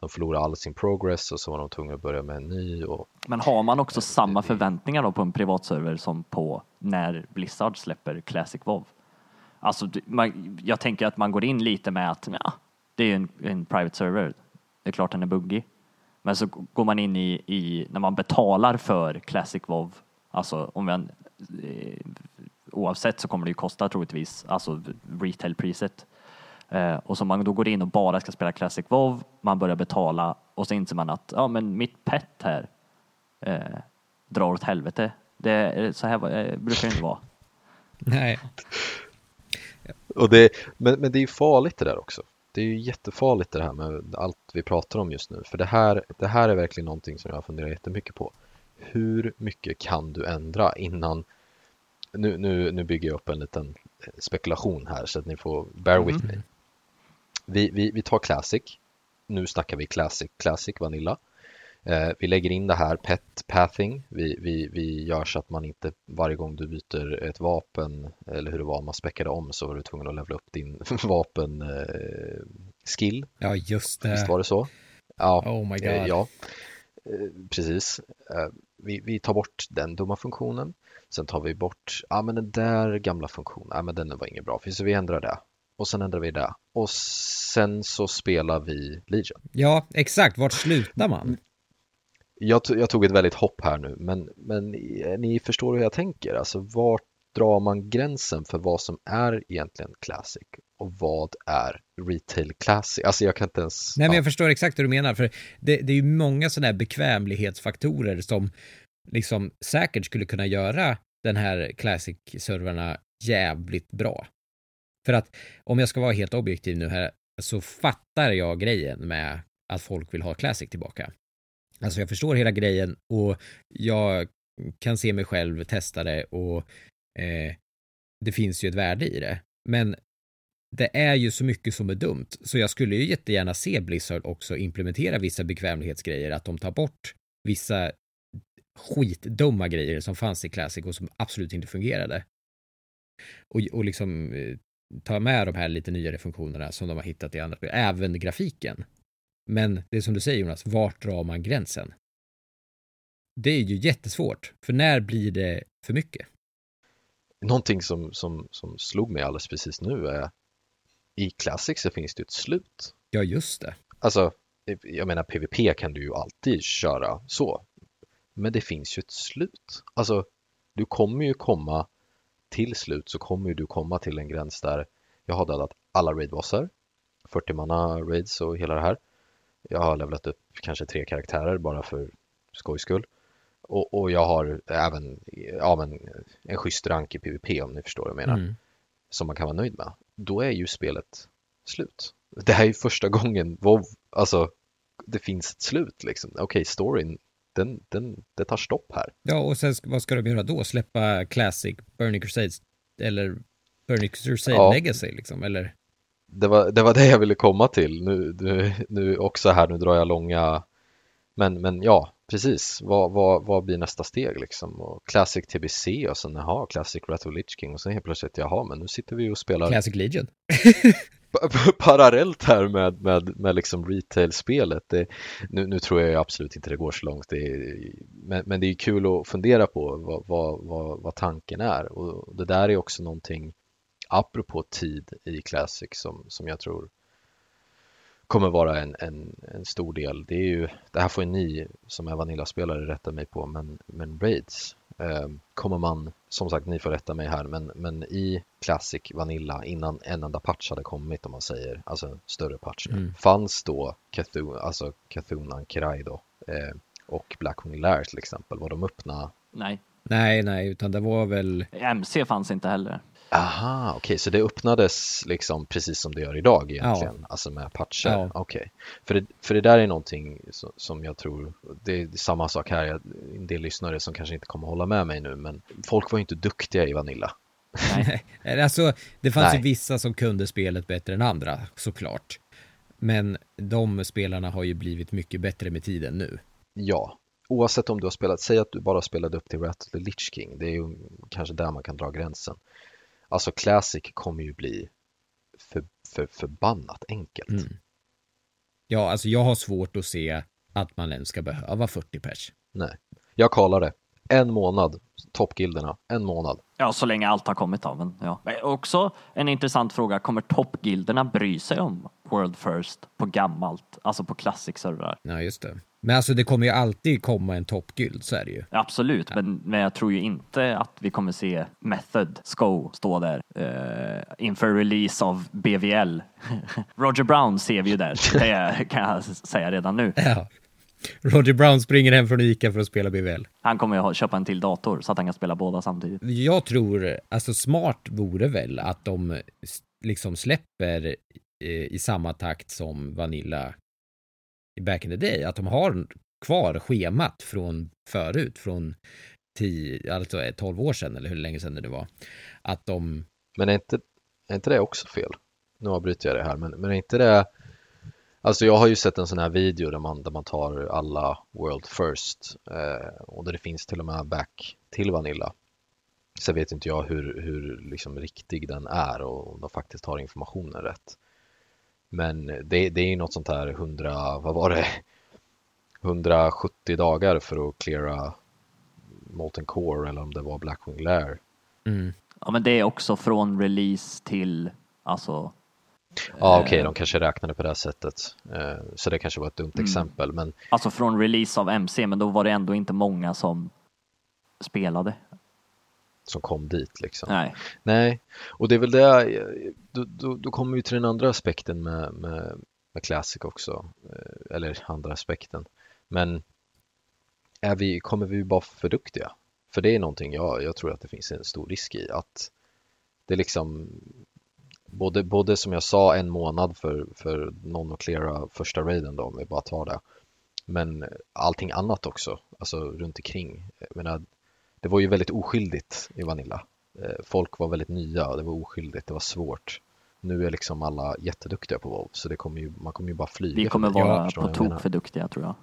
De förlorade all sin progress och så var de tvungna att börja med en ny och Men har man också samma förväntningar då på en privatserver som på när Blizzard släpper Classic WoW? Alltså, man, jag tänker att man går in lite med att ja, det är en, en private server. Det är klart den är buggig. Men så går man in i, i när man betalar för Classic WoW, alltså om man, eh, oavsett så kommer det ju kosta troligtvis, alltså retailpriset. Eh, och så man då går in och bara ska spela Classic WoW, man börjar betala och så inser man att ja, men mitt pet här eh, drar åt helvete. Det, är- så här var- eh, brukar det inte vara. Nej. Och det, men, men det är ju farligt det där också. Det är ju jättefarligt det här med allt vi pratar om just nu. För det här, det här är verkligen någonting som jag funderar jättemycket på. Hur mycket kan du ändra innan... Nu, nu, nu bygger jag upp en liten spekulation här så att ni får bear with me. Vi, vi, vi tar Classic. Nu snackar vi Classic, Classic Vanilla. Eh, vi lägger in det här pet pathing. Vi, vi, vi gör så att man inte varje gång du byter ett vapen eller hur det var, man späckade om så var du tvungen att levla upp din vapen eh, skill. Ja, just det. Visst var det så? Ja, Oh my god. eh, ja. Eh, precis. Vi, vi tar bort den dumma funktionen. Sen tar vi bort, ja men den där gamla funktionen, ja men den var inget bra, så vi ändrar det. Och sen ändrar vi det. Och sen så spelar vi Legion. Ja, exakt. Vart slutar man? Jag, jag tog ett väldigt hopp här nu, men, men ni, ni förstår hur jag tänker. Alltså vart drar man gränsen för vad som är egentligen classic och vad är retail classic? Alltså jag kan inte ens... Nej, men ja. jag förstår exakt hur du menar, för det, det är ju många sådana här bekvämlighetsfaktorer som liksom säkert skulle kunna göra den här Classic-servrarna jävligt bra. För att om jag ska vara helt objektiv nu här så fattar jag grejen med att folk vill ha Classic tillbaka. Alltså jag förstår hela grejen och jag kan se mig själv testa det och eh, det finns ju ett värde i det. Men det är ju så mycket som är dumt, så jag skulle ju jättegärna se Blizzard också implementera vissa bekvämlighetsgrejer, att de tar bort vissa skitdumma grejer som fanns i Classic och som absolut inte fungerade. Och, och liksom eh, ta med de här lite nyare funktionerna som de har hittat i andra även grafiken. Men det är som du säger Jonas, vart drar man gränsen? Det är ju jättesvårt, för när blir det för mycket? Någonting som, som, som slog mig alldeles precis nu är i Classic så finns det ett slut. Ja, just det. Alltså, jag menar PVP kan du ju alltid köra så. Men det finns ju ett slut. Alltså, du kommer ju komma till slut så kommer du komma till en gräns där jag har dödat alla raidbossar, 40 manna raids och hela det här. Jag har levlat upp kanske tre karaktärer bara för skojs skull. Och, och jag har även ja, men, en schysst rank i PVP om ni förstår vad jag menar. Mm. Som man kan vara nöjd med. Då är ju spelet slut. Det här är ju första gången WoW, alltså det finns ett slut liksom. Okej, storyn, den, den, det tar stopp här. Ja, och sen vad ska de göra då? Släppa Classic, Burning Crusades eller Furniture Save Ja. Legacy liksom, eller? Det var, det var det jag ville komma till. Nu, nu, nu också här, nu drar jag långa Men, men ja, precis. Vad, vad, vad blir nästa steg liksom? Och Classic TBC och sen jaha, Classic Wrath of Lich King och sen helt plötsligt jaha, men nu sitter vi och spelar Classic Legion. pa- pa- parallellt här med, med, med liksom retail-spelet. Det, nu, nu tror jag absolut inte det går så långt. Det är, men, men det är kul att fundera på vad, vad, vad, vad tanken är. Och det där är också någonting, apropå tid i Classic, som, som jag tror kommer vara en, en, en stor del. Det är ju, det här får ju ni som är Vanilla-spelare rätta mig på, men, men Raids eh, kommer man, som sagt ni får rätta mig här, men, men i Classic Vanilla innan en enda patch hade kommit om man säger, alltså större patch, Mm. fanns då Cthulhu, alltså Cthulhu Ankirai då eh, och Blackwing Lair till exempel, var de öppna? Nej, Nej, nej, utan det var väl... MC fanns inte heller. Aha, okej, så det öppnades liksom precis som det gör idag egentligen, alltså med patcher. Ja. Okej, för, det, för det där är någonting som, jag tror, det är samma sak här, jag, en del lyssnare som kanske inte kommer hålla med mig nu, men folk var ju inte duktiga i Vanilla. Alltså, det fanns Nej. ju vissa som kunde spelet bättre än andra, såklart. Men de spelarna har ju blivit mycket bättre med tiden nu. Ja, oavsett om du har spelat, säg att du bara spelade upp till Wrath of the Lich King, det är ju kanske där man kan dra gränsen. Alltså Classic kommer ju bli för, för, förbannat enkelt. Mm. Ja, alltså jag har svårt att se att man ens ska behöva 40 pers. Nej, jag kallar det. En månad, toppgilderna, en månad. Ja, så länge allt har kommit av men ja. Också en intressant fråga, kommer toppgilderna bry sig om World First på gammalt, alltså på classic-servrar? Ja, just det. Men alltså det kommer ju alltid komma en toppguld, så är det ju. Absolut, men, men jag tror ju inte att vi kommer se Method Sko stå där eh, inför release av BVL. Roger Brown ser vi ju där, det kan jag säga redan nu. Ja. Roger Brown springer hem från Ica för att spela BVL. Han kommer ju köpa en till dator så att han kan spela båda samtidigt. Jag tror, alltså smart vore väl att de liksom släpper eh, i samma takt som Vanilla back in the day. Att de har kvar schemat från förut, från 10, alltså eh, 12 år sedan eller hur länge sedan det var. Att de, Men är inte, är inte det också fel? Nu avbryter jag det här, men, men är inte det Alltså jag har ju sett en sån här video där man, där man tar alla World First eh, och där det finns till och med back till Vanilla. Sen vet inte jag hur, hur liksom riktig den är och om de faktiskt har informationen rätt. Men det, det är ju något sånt här 100, vad var det? 170 dagar för att cleara Molten Core eller om det var Blackwing Lair. mm, Ja, men det är också från release till, alltså, Ja okej, de kanske räknade på det här sättet. Eh, Så det kanske var ett dumt exempel. Men alltså från release av MC, men då var det ändå inte många som spelade. Som kom dit liksom. Nej. Nej, och det är väl det, då, då, då kommer vi till den andra aspekten med, med, med Classic också. Eh, Eller andra aspekten. Men är vi, kommer vi vara för duktiga? För det är någonting jag, jag tror att det finns en stor risk i. Att det är liksom både, både som jag sa en månad för, för någon att cleara första raiden då om vi bara tar det. Men allting annat också, alltså runt omkring. Jag menar, det var ju väldigt oskyldigt i Vanilla. Eh, Folk var väldigt nya, det var oskyldigt, det var svårt. Nu är liksom alla jätteduktiga på WoW så det kommer ju, man kommer ju bara flyga. Vi kommer vara på tok för duktiga tror jag.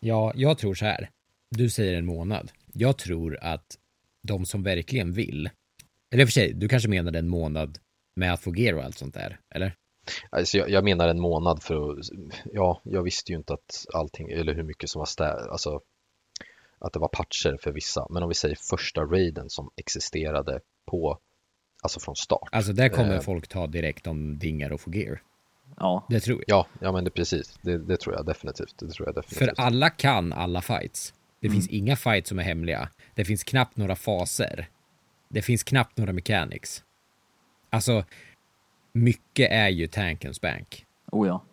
ja, jag tror så här. Du säger en månad. Jag tror att de som verkligen vill, eller för sig, du kanske menade en månad med att få gear och allt sånt där, eller? Alltså jag, jag menar en månad för att, ja, jag visste ju inte att allting, eller hur mycket som var stä, alltså att det var patcher för vissa. Men om vi säger första raiden som existerade på, alltså från start. Alltså där kommer Eh. folk ta direkt om dingar och få gear. Ja, Det tror jag. Ja, ja men det precis, det, det tror jag definitivt. Det tror jag definitivt. För alla kan alla fights. Det finns inga fights som är hemliga. Det finns knappt några faser. Det finns knappt några mechanics. Alltså, mycket är ju tankens bank. oh ja.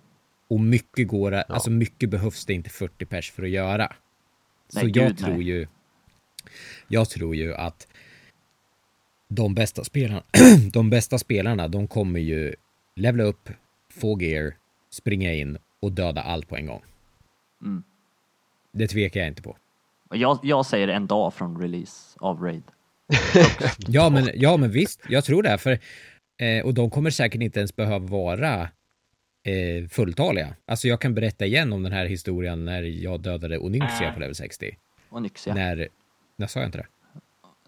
Och mycket går att, alltså mycket behövs det inte 40 pers för att göra. Så Nej, jag gud, tror nej. ju, jag tror ju att de bästa spelarna, de bästa spelarna, de kommer ju levla upp, få gear, springa in och döda allt på en gång. Mm. Det tvekar jag inte på. Jag, jag säger en dag från release av Raid. ja, men, ja, men visst, jag tror det. För, eh, och de kommer säkert inte ens behöva vara eh, fulltaliga. Alltså jag kan berätta igen om den här historien när jag dödade Onyxia på level 60. Onyxia. När, när sa jag inte det?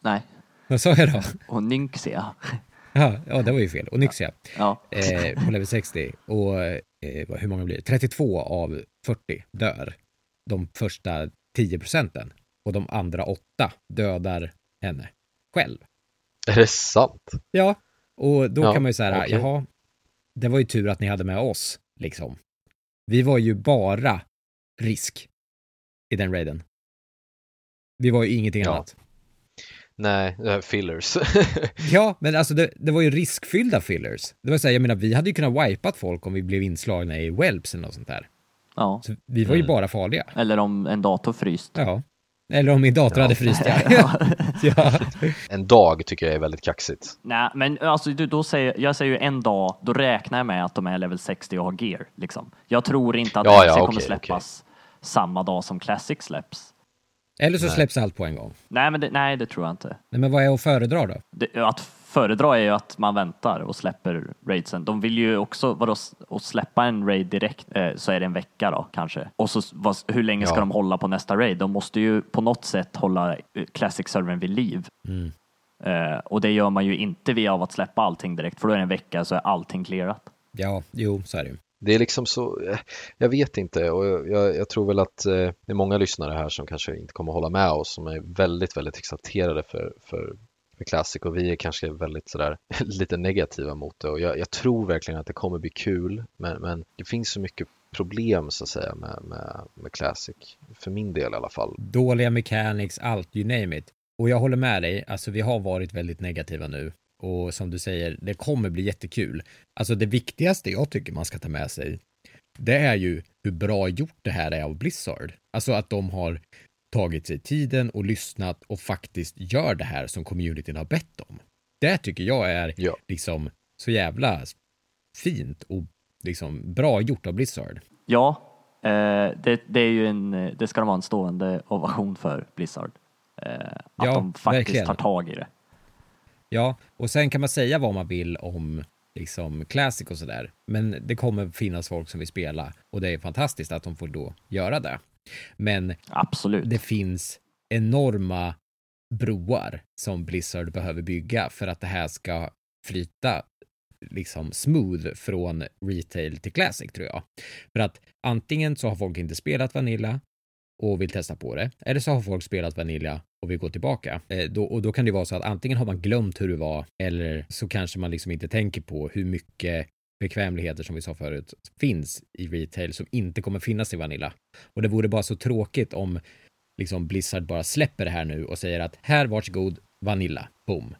Nej. Vad sa jag då? Onyxia. Ja, ja, det var ju fel. Onyxia. Ja. Eh, på level 60. Och eh, hur många blir det? 32 av 40 dör. De första 10 procenten. Och de andra åtta dödar henne själv. Är det sant? Ja, och då Ja, kan man ju säga, okej. jaha, det var ju tur att ni hade med oss, liksom. Vi var ju bara risk i den raiden. Vi var ju ingenting Ja. annat. Nej, fillers. Ja, men alltså det, det var ju riskfyllda fillers. Det var så här, jag menar, vi hade ju kunnat wipat folk om vi blev inslagna i whelps eller något sånt där. ja. Så vi var ju Mm. bara farliga. Eller om en dator fryst. Ja. Eller om min dator Ja. hade fryst, ja. ja. en dag tycker jag är väldigt kaxigt. Nej, men alltså du, då säger, jag säger ju en dag, då räknar jag med att de är level 60 och har gear. Liksom. Jag tror inte att Ja, MC ja, kommer okej, släppas samma dag som Classic släpps. Eller så Nej. släpps allt på en gång. Nej, men det, nej, det tror jag inte. Nej, men vad är att föredra då? Det, att föredra är ju att man väntar och släpper raidsen. De vill ju också, vadå, att släppa en raid direkt eh, så är det en vecka då kanske. Och så vad, hur länge ska Ja. de hålla på nästa raid? De måste ju på något sätt hålla eh, Classic-servern vid liv. Mm. Eh, och det gör man ju inte via av att släppa allting direkt, för då är det en vecka så är allting clearat. Ja, jo, så är det ju. Det är liksom så, eh, jag vet inte och jag, jag, jag tror väl att eh, det är många lyssnare här som kanske inte kommer hålla med oss som är väldigt, väldigt exalterade för, för, med Classic och vi är kanske väldigt sådär lite negativa mot det och jag, jag tror verkligen att det kommer bli kul men, men det finns så mycket problem så att säga med, med, med Classic, för min del i alla fall. Dåliga mechanics, allt, you name it. Och jag håller med dig, alltså vi har varit väldigt negativa nu. Och som du säger, det kommer bli jättekul. Alltså det viktigaste jag tycker man ska ta med sig, det är ju hur bra gjort det här är av Blizzard. Alltså att de har tagit sig tiden och lyssnat och faktiskt gör det här som communityn har bett om. Det tycker jag är Ja. liksom så jävla fint och liksom bra gjort av Blizzard. Ja, eh, det, det är ju en, eh, det ska de ha en stående ovation för Blizzard. Eh, att Ja, de faktiskt verkligen. tar tag i det. Ja, och sen kan man säga vad man vill om liksom Classic och sådär. Men det kommer finnas folk som vill spela och det är fantastiskt att de får då göra det. Men Absolut. det finns enorma broar som Blizzard behöver bygga för att det här ska flyta liksom smooth från retail till classic tror jag. För att antingen så har folk inte spelat Vanilla och vill testa på det, eller så har folk spelat Vanilla och vill gå tillbaka. Eh, då, och då kan det vara så att antingen har man glömt hur det var, eller så kanske man liksom inte tänker på hur mycket bekvämligheter som vi sa förut finns i retail som inte kommer finnas i Vanilla. Och det vore bara så tråkigt om liksom Blizzard bara släpper det här nu och säger att här varsågod, Vanilla, boom.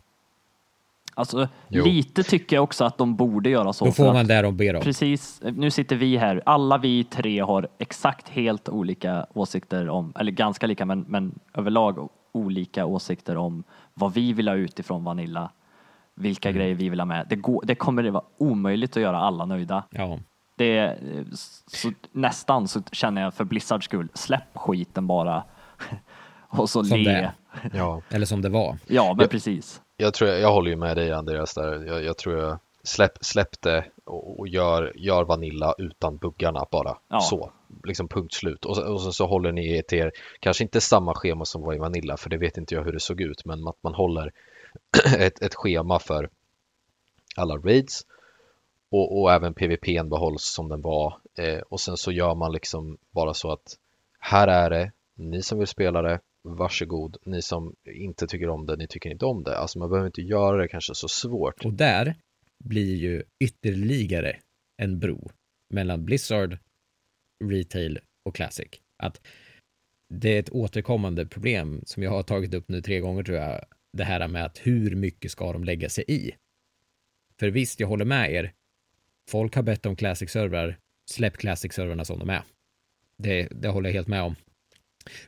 Alltså, Jo. lite tycker jag också att de borde göra så. Då får man det de ber om. Precis, nu sitter vi här. Alla vi tre har exakt helt olika åsikter om, eller ganska lika, men, men överlag olika åsikter om vad vi vill ha ut ifrån Vanilla. Vilka Mm. grejer vi vill ha med. Det, går, det kommer det vara omöjligt att göra alla nöjda. Ja, Det är, eh, så, nästan så känner jag för Blizzards skull, släpp skiten bara. Och så Som le. Ja, eller som det var. Ja, men Ja. precis. jag, tror, jag håller ju med dig Andreas där. Jag, jag tror jag släpp, släpp det och, och gör, gör Vanilla utan buggarna bara. Ja. Så, liksom punkt slut. Och, så- och så, så håller ni er till er, kanske inte samma schema som var i Vanilla, för det vet inte jag hur det såg ut, men att man håller ett, ett schema för alla raids och, och även PVPn behålls som den var. Eh, och sen så gör man liksom bara så att här är det, ni som vill spela det, varsågod. Ni som inte tycker om det, ni tycker inte om det. Alltså man behöver inte göra det kanske så svårt. Och där blir ju ytterligare en bro mellan Blizzard, Retail och Classic. Att det är ett återkommande problem som jag har tagit upp nu tre gånger tror jag. Det här med att hur mycket ska de lägga sig i? För visst, jag håller med er. Folk har bett om Classic-servrar. Släpp Classic-servrarna som de är. Det, det håller jag helt med om.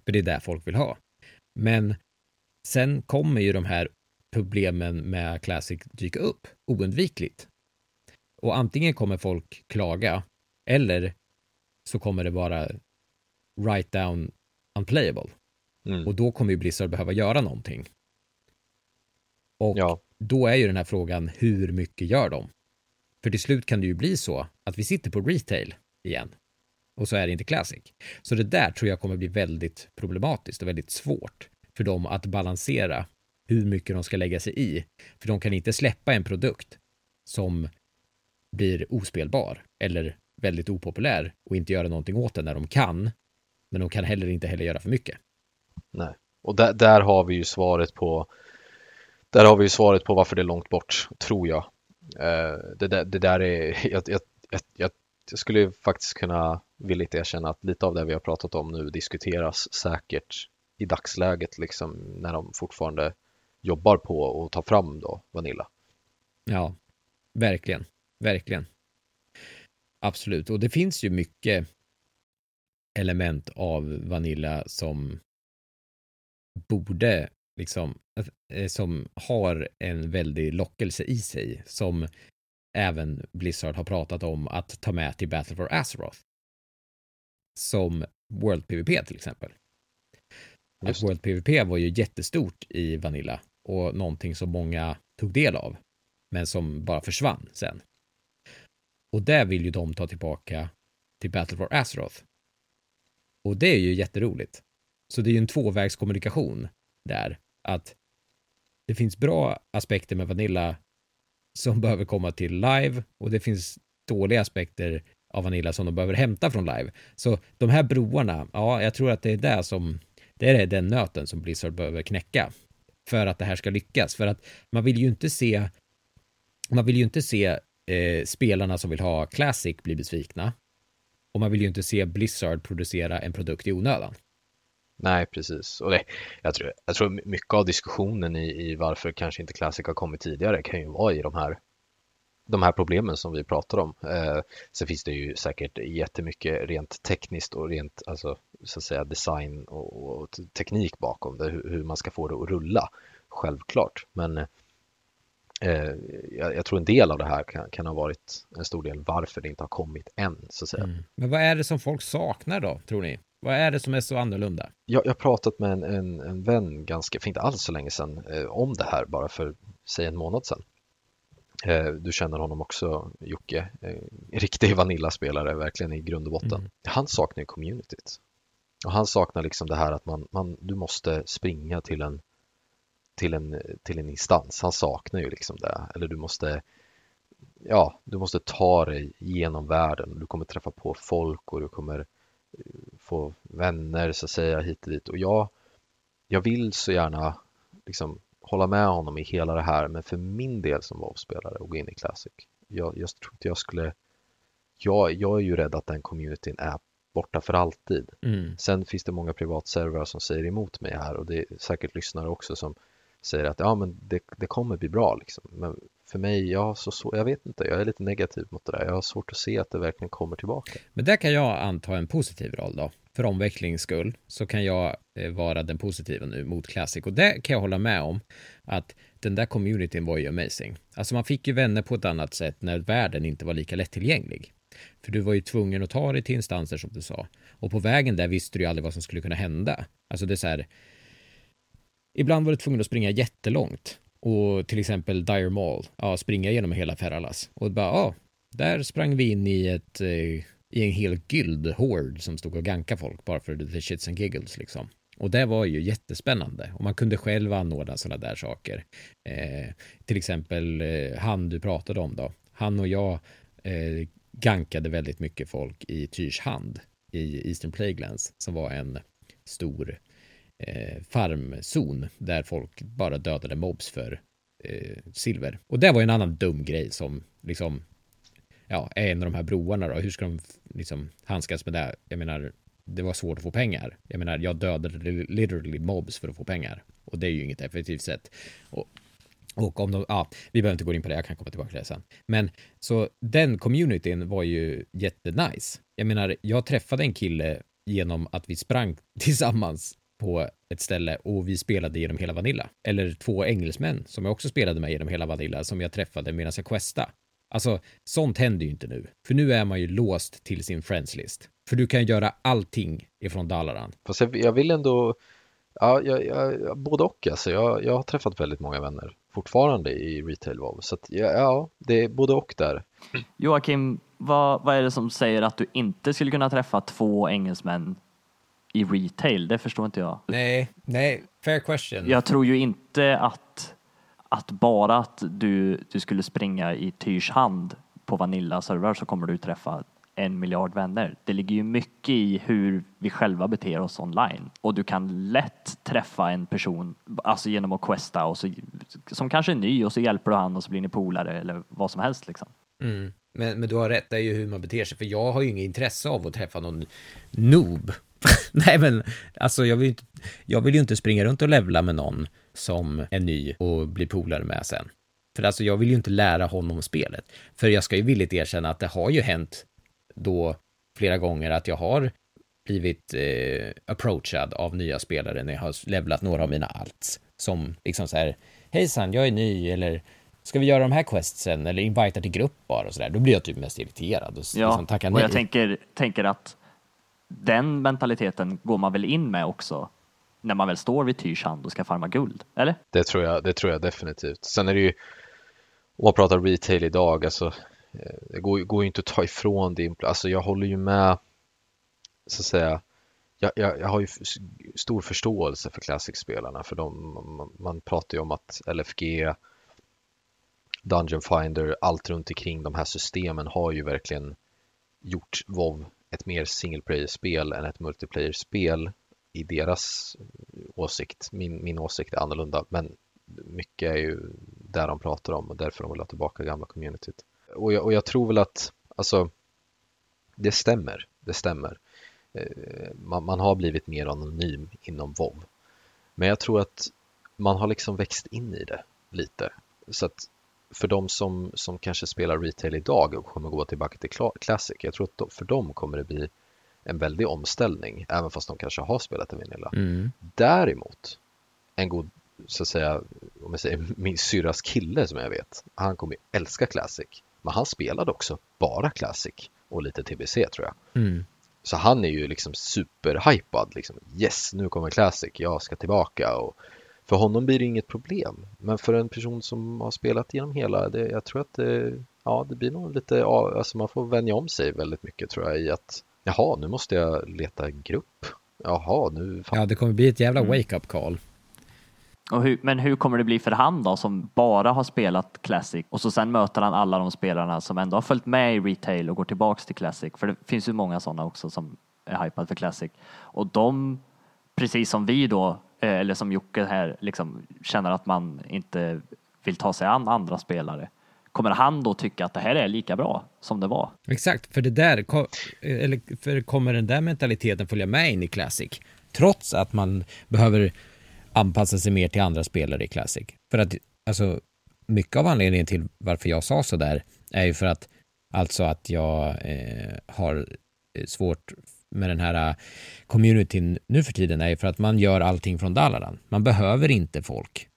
För det är det folk vill ha. Men sen kommer ju de här problemen med Classic dyka upp oundvikligt. Och antingen kommer folk klaga eller så kommer det vara write down unplayable. Mm. Och då kommer ju Blizzard behöva göra någonting. Och Ja. då är ju den här frågan, hur mycket gör de? För till slut kan det ju bli så att vi sitter på retail igen och så är det inte classic. Så det där tror jag kommer bli väldigt problematiskt och väldigt svårt för dem att balansera hur mycket de ska lägga sig i. För de kan inte släppa en produkt som blir ospelbar eller väldigt opopulär och inte göra någonting åt den när de kan. Men de kan heller inte heller göra för mycket. Nej. Och där, där har vi ju svaret på där har vi ju svaret på varför det är långt bort, tror jag. Eh, det, där, det där är, jag, jag, jag, jag skulle ju faktiskt kunna villigt erkänna att lite av det vi har pratat om nu diskuteras säkert i dagsläget, liksom när de fortfarande jobbar på att ta fram då Vanilla. Ja, verkligen. Verkligen. Absolut. Och det finns ju mycket element av Vanilla som borde liksom, eh, som har en väldig lockelse i sig som även Blizzard har pratat om att ta med till Battle for Azeroth. Som World PVP till exempel. Just. World PVP var ju jättestort i Vanilla och någonting som många tog del av, men som bara försvann sen. Och det vill ju de ta tillbaka till Battle for Azeroth. Och det är ju jätteroligt. Så det är ju en tvåvägskommunikation där, att det finns bra aspekter med Vanilla som behöver komma till live och det finns dåliga aspekter av Vanilla som de behöver hämta från live. Så de här broarna, ja, jag tror att det är det som, det är den nöten som Blizzard behöver knäcka för att det här ska lyckas. För att man vill ju inte se, man vill ju inte se eh, spelarna som vill ha Classic bli besvikna. Och man vill ju inte se Blizzard producera en produkt i onödan. Nej, precis. Och det, jag, tror, jag tror mycket av diskussionen i, i varför kanske inte Classic har kommit tidigare kan ju vara i de här, de här problemen som vi pratar om. Eh, sen finns det ju säkert jättemycket rent tekniskt och rent alltså, så att säga, design och, och teknik bakom det, hur, hur man ska få det att rulla. Självklart, men eh, jag, jag tror en del av det här kan, kan ha varit en stor del varför det inte har kommit än, så att säga. Mm. Men vad är det som folk saknar då, tror ni? Vad är det som är så annorlunda? Jag, jag har pratat med en, en, en vän ganska, för inte alls så länge sedan, eh, om det här bara för, säg en månad sedan. Eh, du känner honom också, Jocke. Eh, riktig Vanilla-spelare, verkligen i grund och botten. Mm. Han saknar ju communityt. Och han saknar liksom det här att man, man, du måste springa till en, till, en, till en instans. Han saknar ju liksom det. Eller du måste, ja, du måste ta dig genom världen. Du kommer träffa på folk och du kommer få vänner så att säga hit och dit och jag, jag vill så gärna liksom hålla med honom i hela det här men för min del som WoW-spelare och gå in i Classic jag, jag tror inte jag skulle jag, jag är ju rädd att den communityn är borta för alltid. Mm. Sen finns det många privatservrar som säger emot mig här och det är säkert lyssnare också som säger att ja men det, det kommer bli bra liksom. Men för mig, jag, så, så, jag vet inte, jag är lite negativ mot det där. Jag har svårt att se att det verkligen kommer tillbaka. Men där kan jag anta en positiv roll då. För omvecklings skull så kan jag eh, vara den positiva nu mot Classic. Och det kan jag hålla med om att den där communityn var ju amazing. Alltså man fick ju vänner på ett annat sätt när världen inte var lika lättillgänglig. För du var ju tvungen att ta dig till instanser som du sa. Och på vägen där visste du ju aldrig vad som skulle kunna hända. Alltså det är så här. Ibland var du tvungen att springa jättelångt. Och till exempel Dire Mall, ja, springa genom hela Ferralas. Och bara, ja, där sprang vi in i ett, eh, i en hel guildhord som stod och gankade folk bara för the shits and giggles liksom. Och det var ju jättespännande och man kunde själv anordna sådana där saker. Eh, till exempel eh, han du pratade om då. Han och jag eh, gankade väldigt mycket folk i Tyrs hand i Eastern Plaguelands som var en stor eh, farmzon där folk bara dödade mobs för eh, silver. Och det var ju en annan dum grej som liksom ja, är en av de här broarna då. Hur ska de liksom handskas med det? Jag menar, det var svårt att få pengar. Jag menar, jag dödade literally mobs för att få pengar. Och det är ju inget effektivt sätt. Och, och om de, ja, vi behöver inte gå in på det, jag kan komma tillbaka till det sen. Men så den communityn var ju jättenice. Jag menar, jag träffade en kille genom att vi sprang tillsammans på ett ställe och vi spelade genom hela Vanilla. Eller två engelsmän som jag också spelade med genom hela Vanilla som jag träffade medan jag questade. Alltså, sånt händer ju inte nu. För nu är man ju låst till sin friendslist. För du kan göra allting ifrån Dalaran. Fast jag, jag vill ändå, ja, jag, jag, både och alltså. Jag, jag har träffat väldigt många vänner fortfarande i retail WoW. Så att, ja, ja, det är både och där. Joakim, vad, vad är det som säger att du inte skulle kunna träffa två engelsmän i retail? Det förstår inte jag. Nej, nej, fair question. Jag tror ju inte att, att bara att du, du skulle springa i Tyrs hand på Vanilla-servrar så kommer du träffa en miljard vänner. Det ligger ju mycket i hur vi själva beter oss online och du kan lätt träffa en person, alltså genom att questa och så, som kanske är ny och så hjälper du han och så blir ni polare eller vad som helst liksom. Mm. Men, men du har rätt, det är ju hur man beter sig, för jag har ju inget intresse av att träffa någon noob. Nej men, alltså jag vill, inte, jag vill ju inte springa runt och levla med någon som är ny och bli polare med sen. För alltså jag vill ju inte lära honom spelet. För jag ska ju villigt erkänna att det har ju hänt då flera gånger att jag har blivit eh, approachad av nya spelare när jag har levlat några av mina alts. Som liksom så här, hejsan, jag är ny, eller ska vi göra de här questsen, eller invita till grupp bara och så där. Då blir jag typ mest irriterad och Ja, liksom tackar och nej. jag tänker, tänker att den mentaliteten går man väl in med också när man väl står vid Tyrs hand och ska farma guld, eller? Det tror jag, det tror jag definitivt. Sen är det ju, om man pratar retail idag, alltså eh, det går, går ju inte att ta ifrån det. Alltså jag håller ju med, så att säga, jag, jag, jag har ju stor förståelse för Classic-spelarna för de, man, man pratar ju om att LFG, Dungeon Finder, allt runt omkring de här systemen har ju verkligen gjort WoW ett mer single player-spel än ett multiplayer-spel i deras åsikt. Min, min åsikt är annorlunda, men mycket är ju där de pratar om och därför de vill ha tillbaka gamla communityt. Och jag, och jag tror väl att, alltså, det stämmer. Det stämmer. Eh, man, man har blivit mer anonym inom WoW. Men jag tror att man har liksom växt in i det lite. Så att för de som, som kanske spelar retail idag och kommer gå tillbaka till Cla- Classic, jag tror att för dem kommer det bli en väldig omställning, även fast de kanske har spelat i Vanilla. Mm. Däremot, en god, så att säga, om jag säger min syrras kille som jag vet, han kommer älska Classic. Men han spelade också bara Classic och lite TBC tror jag. Mm. Så han är ju liksom superhypad. Liksom. Yes, nu kommer Classic, jag ska tillbaka. Och för honom blir det inget problem. Men för en person som har spelat genom hela, det, jag tror att det, ja, det blir nog lite, alltså man får vänja om sig väldigt mycket tror jag i att jaha, nu måste jag leta en grupp. Jaha, nu fan. Ja, det kommer bli ett jävla Mm. wake-up call. Och hur, men hur kommer det bli för han då som bara har spelat Classic och så sen möter han alla de spelarna som ändå har följt med i retail och går tillbaks till Classic. För det finns ju många sådana också som är hypade för Classic. Och de, precis som vi då, Eh, eller som Jocke här, liksom känner att man inte vill ta sig an andra spelare. Kommer han då tycka att det här är lika bra som det var? Exakt, för det där, eller för kommer den där mentaliteten följa med in i Classic? Trots att man behöver anpassa sig mer till andra spelare i Classic. För att, alltså, mycket av anledningen till varför jag sa så där är ju för att, alltså att jag eh, har eh, svårt med den här eh, communityn nu för tiden är för att man gör allting från Dalaran. Man behöver inte folk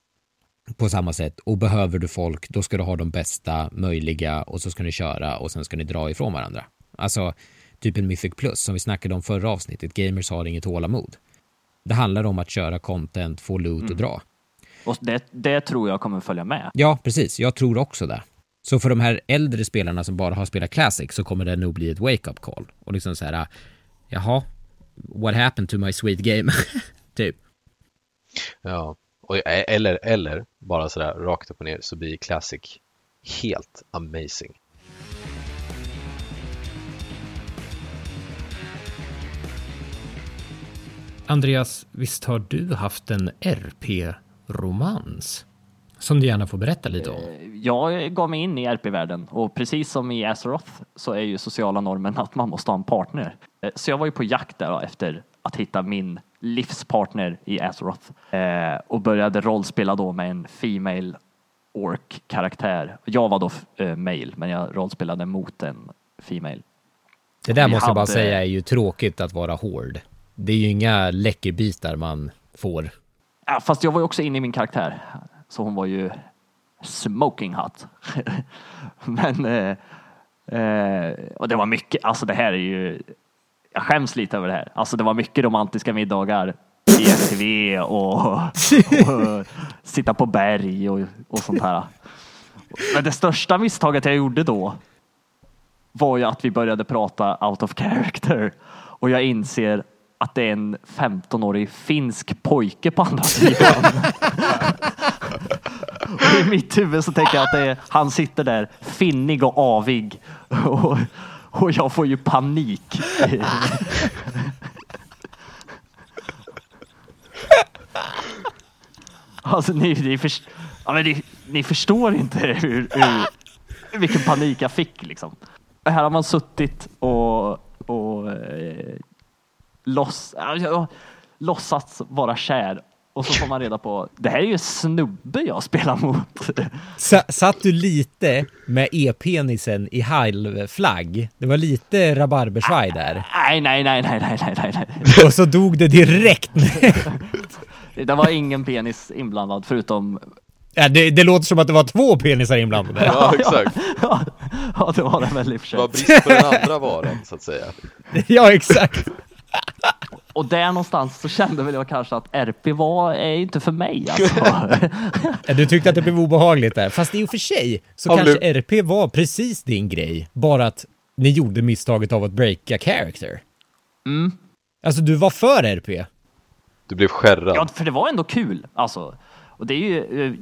på samma sätt och behöver du folk då ska du ha de bästa möjliga och så ska ni köra och sen ska ni dra ifrån varandra. Alltså typ en Mythic Plus som vi snackade om förra avsnittet. Gamers har inget tålamod. Det handlar om att köra content, få loot och dra. Och det, det tror jag kommer följa med. Ja, precis. Jag tror också det. Så för de här äldre spelarna som bara har spelat Classic så kommer det nog bli ett wake-up call. Och liksom så här, jaha, what happened to my sweet game? typ. Ja, och, e- eller, eller bara sådär rakt upp och ner så blir Classic helt amazing. Andreas, visst har du haft en RP-romans? Som du gärna får berätta lite om. Jag gav mig in i RP-världen och precis som i Azeroth så är ju sociala normen att man måste ha en partner. Eh, Så jag var ju på jakt där efter att hitta min livspartner i Azeroth eh, och började rollspela då med en Female Orc-karaktär. Jag var då eh, male, men jag rollspelade mot en Female. Det där Vi måste jag bara säga är ju tråkigt att vara hård. Det är ju inga läckerbitar man får. Ja, fast jag var ju också inne i min karaktär, så hon var ju smoking hot. Men, eh, eh, och det var mycket, alltså det här är ju, jag skäms lite över det här. Alltså det var mycket romantiska middagar i STV och, och sitta på berg och, och sånt här. Men det största misstaget jag gjorde då var ju att vi började prata out of character och jag inser att det är en 15-årig finsk pojke på andra sidan. och I mitt huvud så tänker jag att det är, han sitter där finnig och avig och, och jag får ju panik. Alltså ni, ni, först, ja, men ni, ni förstår inte hur, hur, vilken panik jag fick liksom. Här har man suttit och, och eh, loss, äh, låtsats vara kär och så får man reda på det här är ju snubbe jag spelar mot. Sa, satt du lite med e-penisen i halvflagg? Det var lite rabarbersvaj där. Nej, nej, nej, nej, nej, nej, nej. Och så dog det direkt. Det var ingen penis inblandad förutom ja, det, det låter som att det var två penisar inblandade. Ja, exakt. Ja, ja det var det väl i och för Det var sig. brist på den andra varan, så att säga. Ja, exakt. Och där någonstans så kände väl jag kanske att RP var, är inte för mig alltså. Du tyckte att det blev obehagligt där. Fast i och för sig så Ja, kanske blev- RP var precis din grej. Bara att ni gjorde misstaget av att breaka character. Mm. Alltså du var för RP. Du blev skärrad. Ja, för det var ändå kul. Alltså. Och det är ju eh,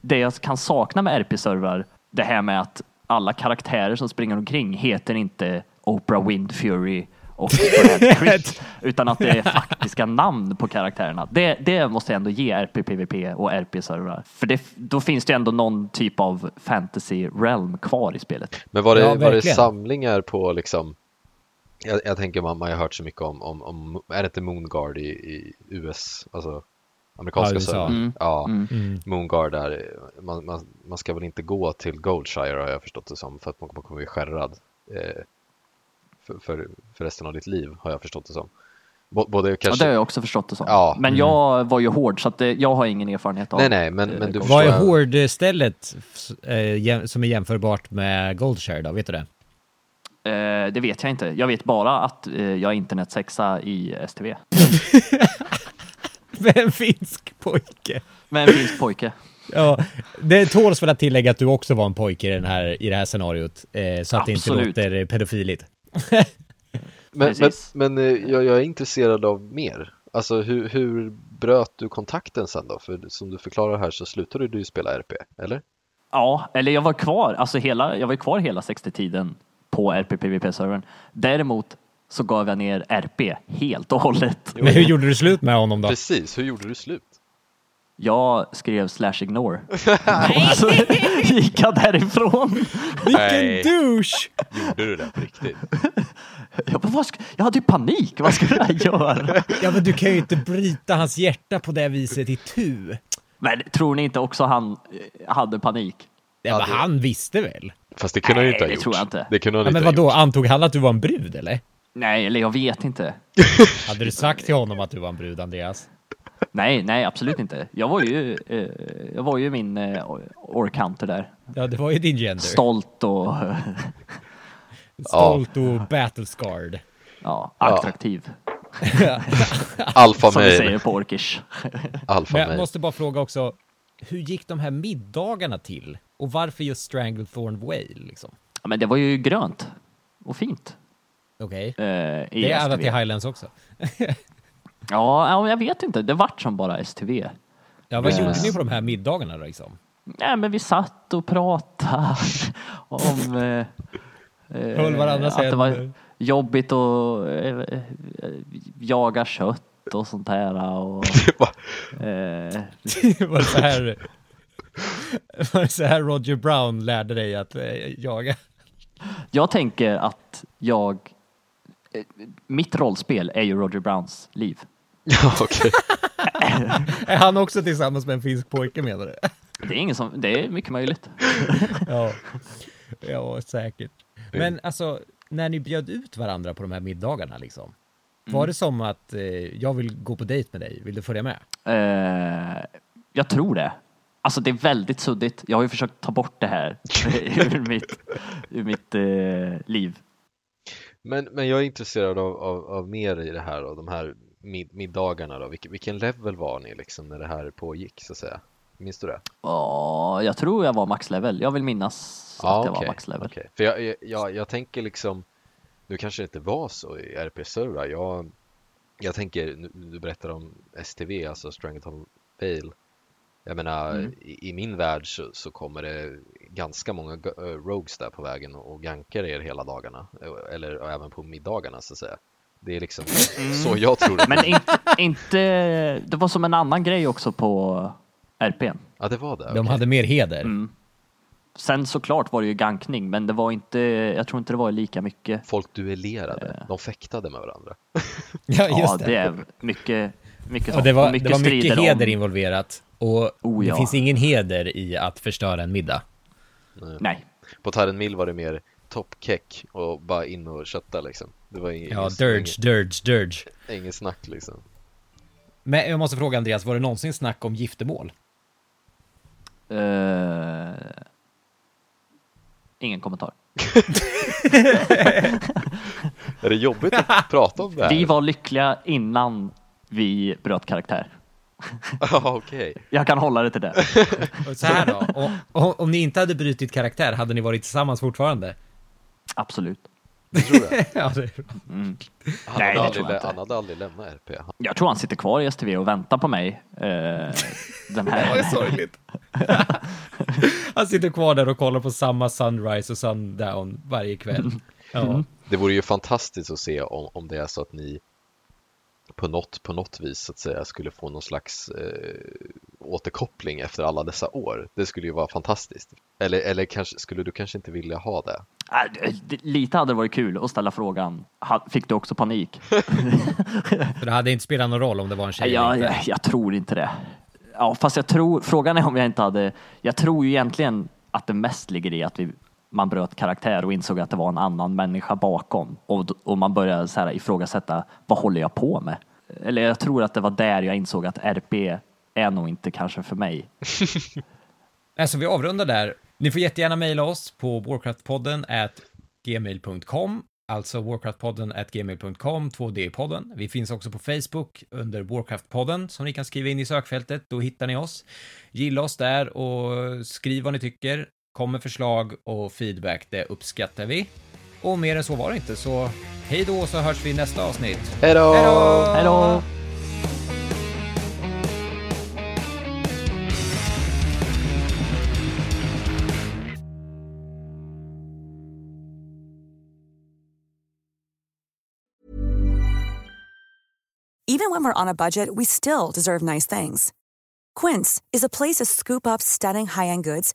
det jag kan sakna med RP-servrar. Det här med att alla karaktärer som springer omkring heter inte Oprah Windfury och Pitt, utan att det är faktiska namn på karaktärerna. Det, det måste jag ändå ge RP-PVP och RP-servrar. För det, då finns det ändå någon typ av fantasy realm kvar i spelet. Men var det, Ja, var det samlingar på liksom jag, jag tänker man, man har hört så mycket om, om, om är det inte Moonguard i, i US, alltså amerikanska Ja, servern? Mm. Ja, Mm. Moonguard där, man, man, man ska väl inte gå till Goldshire har jag förstått det som för att man, man kommer bli skärrad eh, för, för, för resten av ditt liv har jag förstått det som. Bå- Både Ja, kanske, det har jag också förstått det som. Ja. Men jag var ju hård så att det, jag har ingen erfarenhet av nej nej men, men du Vad är hårdstället eh, som är jämförbart med Goldshare då? Vet du det? Eh, det vet jag inte. Jag vet bara att eh, jag är internetsexa i STV. Med en finsk pojke. Med en finsk pojke. Ja, det tåls väl att tillägga att du också var en pojke i, den här, i det här scenariot. Eh, så att det inte Absolut. låter pedofiligt. Men, men, men eh, jag, jag är intresserad av mer. Alltså hur, hur bröt du kontakten sen då? För som du förklarar här så slutade du ju spela RP, eller? Ja, eller jag var kvar, alltså hela, jag var kvar hela 60-tiden på RP-PVP-servern. Däremot så gav jag ner RP helt och hållet. Men hur gjorde du slut med honom då? Precis, hur gjorde du slut? Jag skrev slash ignore. Och så gick jag därifrån. Nej. douche! Gjorde du det på riktigt? Jag, bara, vad ska, jag hade ju panik, vad skulle jag göra? Ja men du kan ju inte bryta hans hjärta på det viset i tu. Men tror ni inte också han eh, hade panik? Ja, men det- han visste väl? Fast det kunde han ju Nej, inte ha det gjort. tror jag inte. Det kunde han Ja, inte men vadå, gjort. antog han att du var en brud eller? Nej, eller jag vet inte. Hade du sagt till honom att du var en brud Andreas? Nej, nej, absolut inte. Jag var ju, eh, jag var ju min eh, orkhanter där. Ja, det var ju din gender. Stolt och Stolt och battle scarred. ja, attraktiv. Alfa Som vi säger på orkish. Alfa Men jag måste bara fråga också, hur gick de här middagarna till? Och varför just Stranglethorn Whale liksom? Ja, men det var ju grönt och fint. Okej. Eh, i Det är STV. till Highlands också. Ja, ja, jag vet inte. Det vart som bara STV. Ja, vad Eh. gjorde ni på de här middagarna då liksom? Nej, men vi satt och pratade om eh, eh, Höll varandras att det var händer. jobbigt att eh, eh, jaga kött och sånt här. Och, eh, var det så här... Var det så här Roger Brown lärde dig att eh, jaga? jag tänker att jag... eh, Mitt rollspel är ju Roger Browns liv. Ja, okej. Är han också tillsammans med en finsk pojke menar du? Det är, ingen som, det är mycket möjligt. Ja, ja säkert. Men alltså, när ni bjöd ut varandra på de här middagarna liksom. Var det som att eh, jag vill gå på dejt med dig, vill du följa med? Eh, jag tror det. Alltså det är väldigt suddigt. Jag har ju försökt ta bort det här ur mitt, ur mitt eh, liv. Men, men jag är intresserad av, av, av mer i det här och de här mid middagarna då? Vilken, vilken level var ni liksom när det här pågick så att säga? Minns du det? Ja, jag tror jag var maxlevel. Jag vill minnas Ja, att jag var maxlevel. okej. För jag, jag, jag, jag tänker liksom, nu kanske det inte var så i RP-servrar. Jag, jag tänker, du berättar om STV, alltså Strangleton Vale. Jag menar, Mm. i, i min värld så, så kommer det ganska många äh, rogues där på vägen och, och gankar er hela dagarna. eh, Eller även på middagarna så att säga. Det är liksom så jag tror det. Mm. Men inte, inte, det var som en annan grej också på RPn. Ja, det var det. De okej. hade mer heder. Mm. Sen såklart var det ju gankning, men det var inte, jag tror inte det var lika mycket. Folk duellerade, de fäktade med varandra. Ja, Ja, just det. det. är mycket, mycket sånt. det var, mycket det var mycket heder om, involverat. Och Oh, det ja. finns ingen heder i att förstöra en middag. Nej, På Tyrant Mill var det mer toppkeck och bara in och kötta liksom. Det var inget, Ja, inget, dirge, dirge, dirge. inget, snack liksom. Men jag måste fråga Andreas, var det någonsin snack om giftermål? Eh, ingen kommentar. Är det jobbigt att prata om det här? Vi var lyckliga innan vi bröt karaktär. Ja, okej. Jag kan hålla det till det. Så här då, och, och, om ni inte hade brutit karaktär, hade ni varit tillsammans fortfarande? Absolut. Tror det? ja, det är bra. Han, Nej, hade det aldrig, han hade aldrig lämnat RP. Han, Jag tror han sitter kvar i STV och väntar på mig. Eh, den här. sorgligt. Han sitter kvar där och kollar på samma sunrise och sundown varje kväll. Ja. det vore ju fantastiskt att se om, om det är så att ni på något, på något vis så att säga skulle få någon slags eh, återkoppling efter alla dessa år. Det skulle ju vara fantastiskt. Eller, eller kanske, skulle du kanske inte vilja ha det? Det- Lite hade det varit kul att ställa frågan. Fick du också panik? För det hade inte spelat någon roll om det var en tjej jag, jag, jag tror inte det. Ja, fast jag tror, frågan är om jag inte hade, jag tror ju egentligen att det mest ligger i att vi, man bröt karaktär och insåg att det var en annan människa bakom och, och man började så här ifrågasätta, vad håller jag på med? Eller jag tror att det var där jag insåg att RP är nog inte kanske för mig. Alltså vi avrundar där. Ni får jättegärna mejla oss på warcraftpodden at gmail.com Alltså Warcraftpodden at gmail.com, 2D-podden. Vi finns också på Facebook under Warcraftpodden som ni kan skriva in i sökfältet, då hittar ni oss. Gilla oss där och skriv vad ni tycker. Kom med förslag och feedback, det uppskattar vi. Och mer än så var det inte, så hej då så hörs vi i nästa avsnitt. Hej då! Hej då! Hej då! Even when we're on a budget, we still deserve nice things. Quince is a place to scoop up stunning high-end goods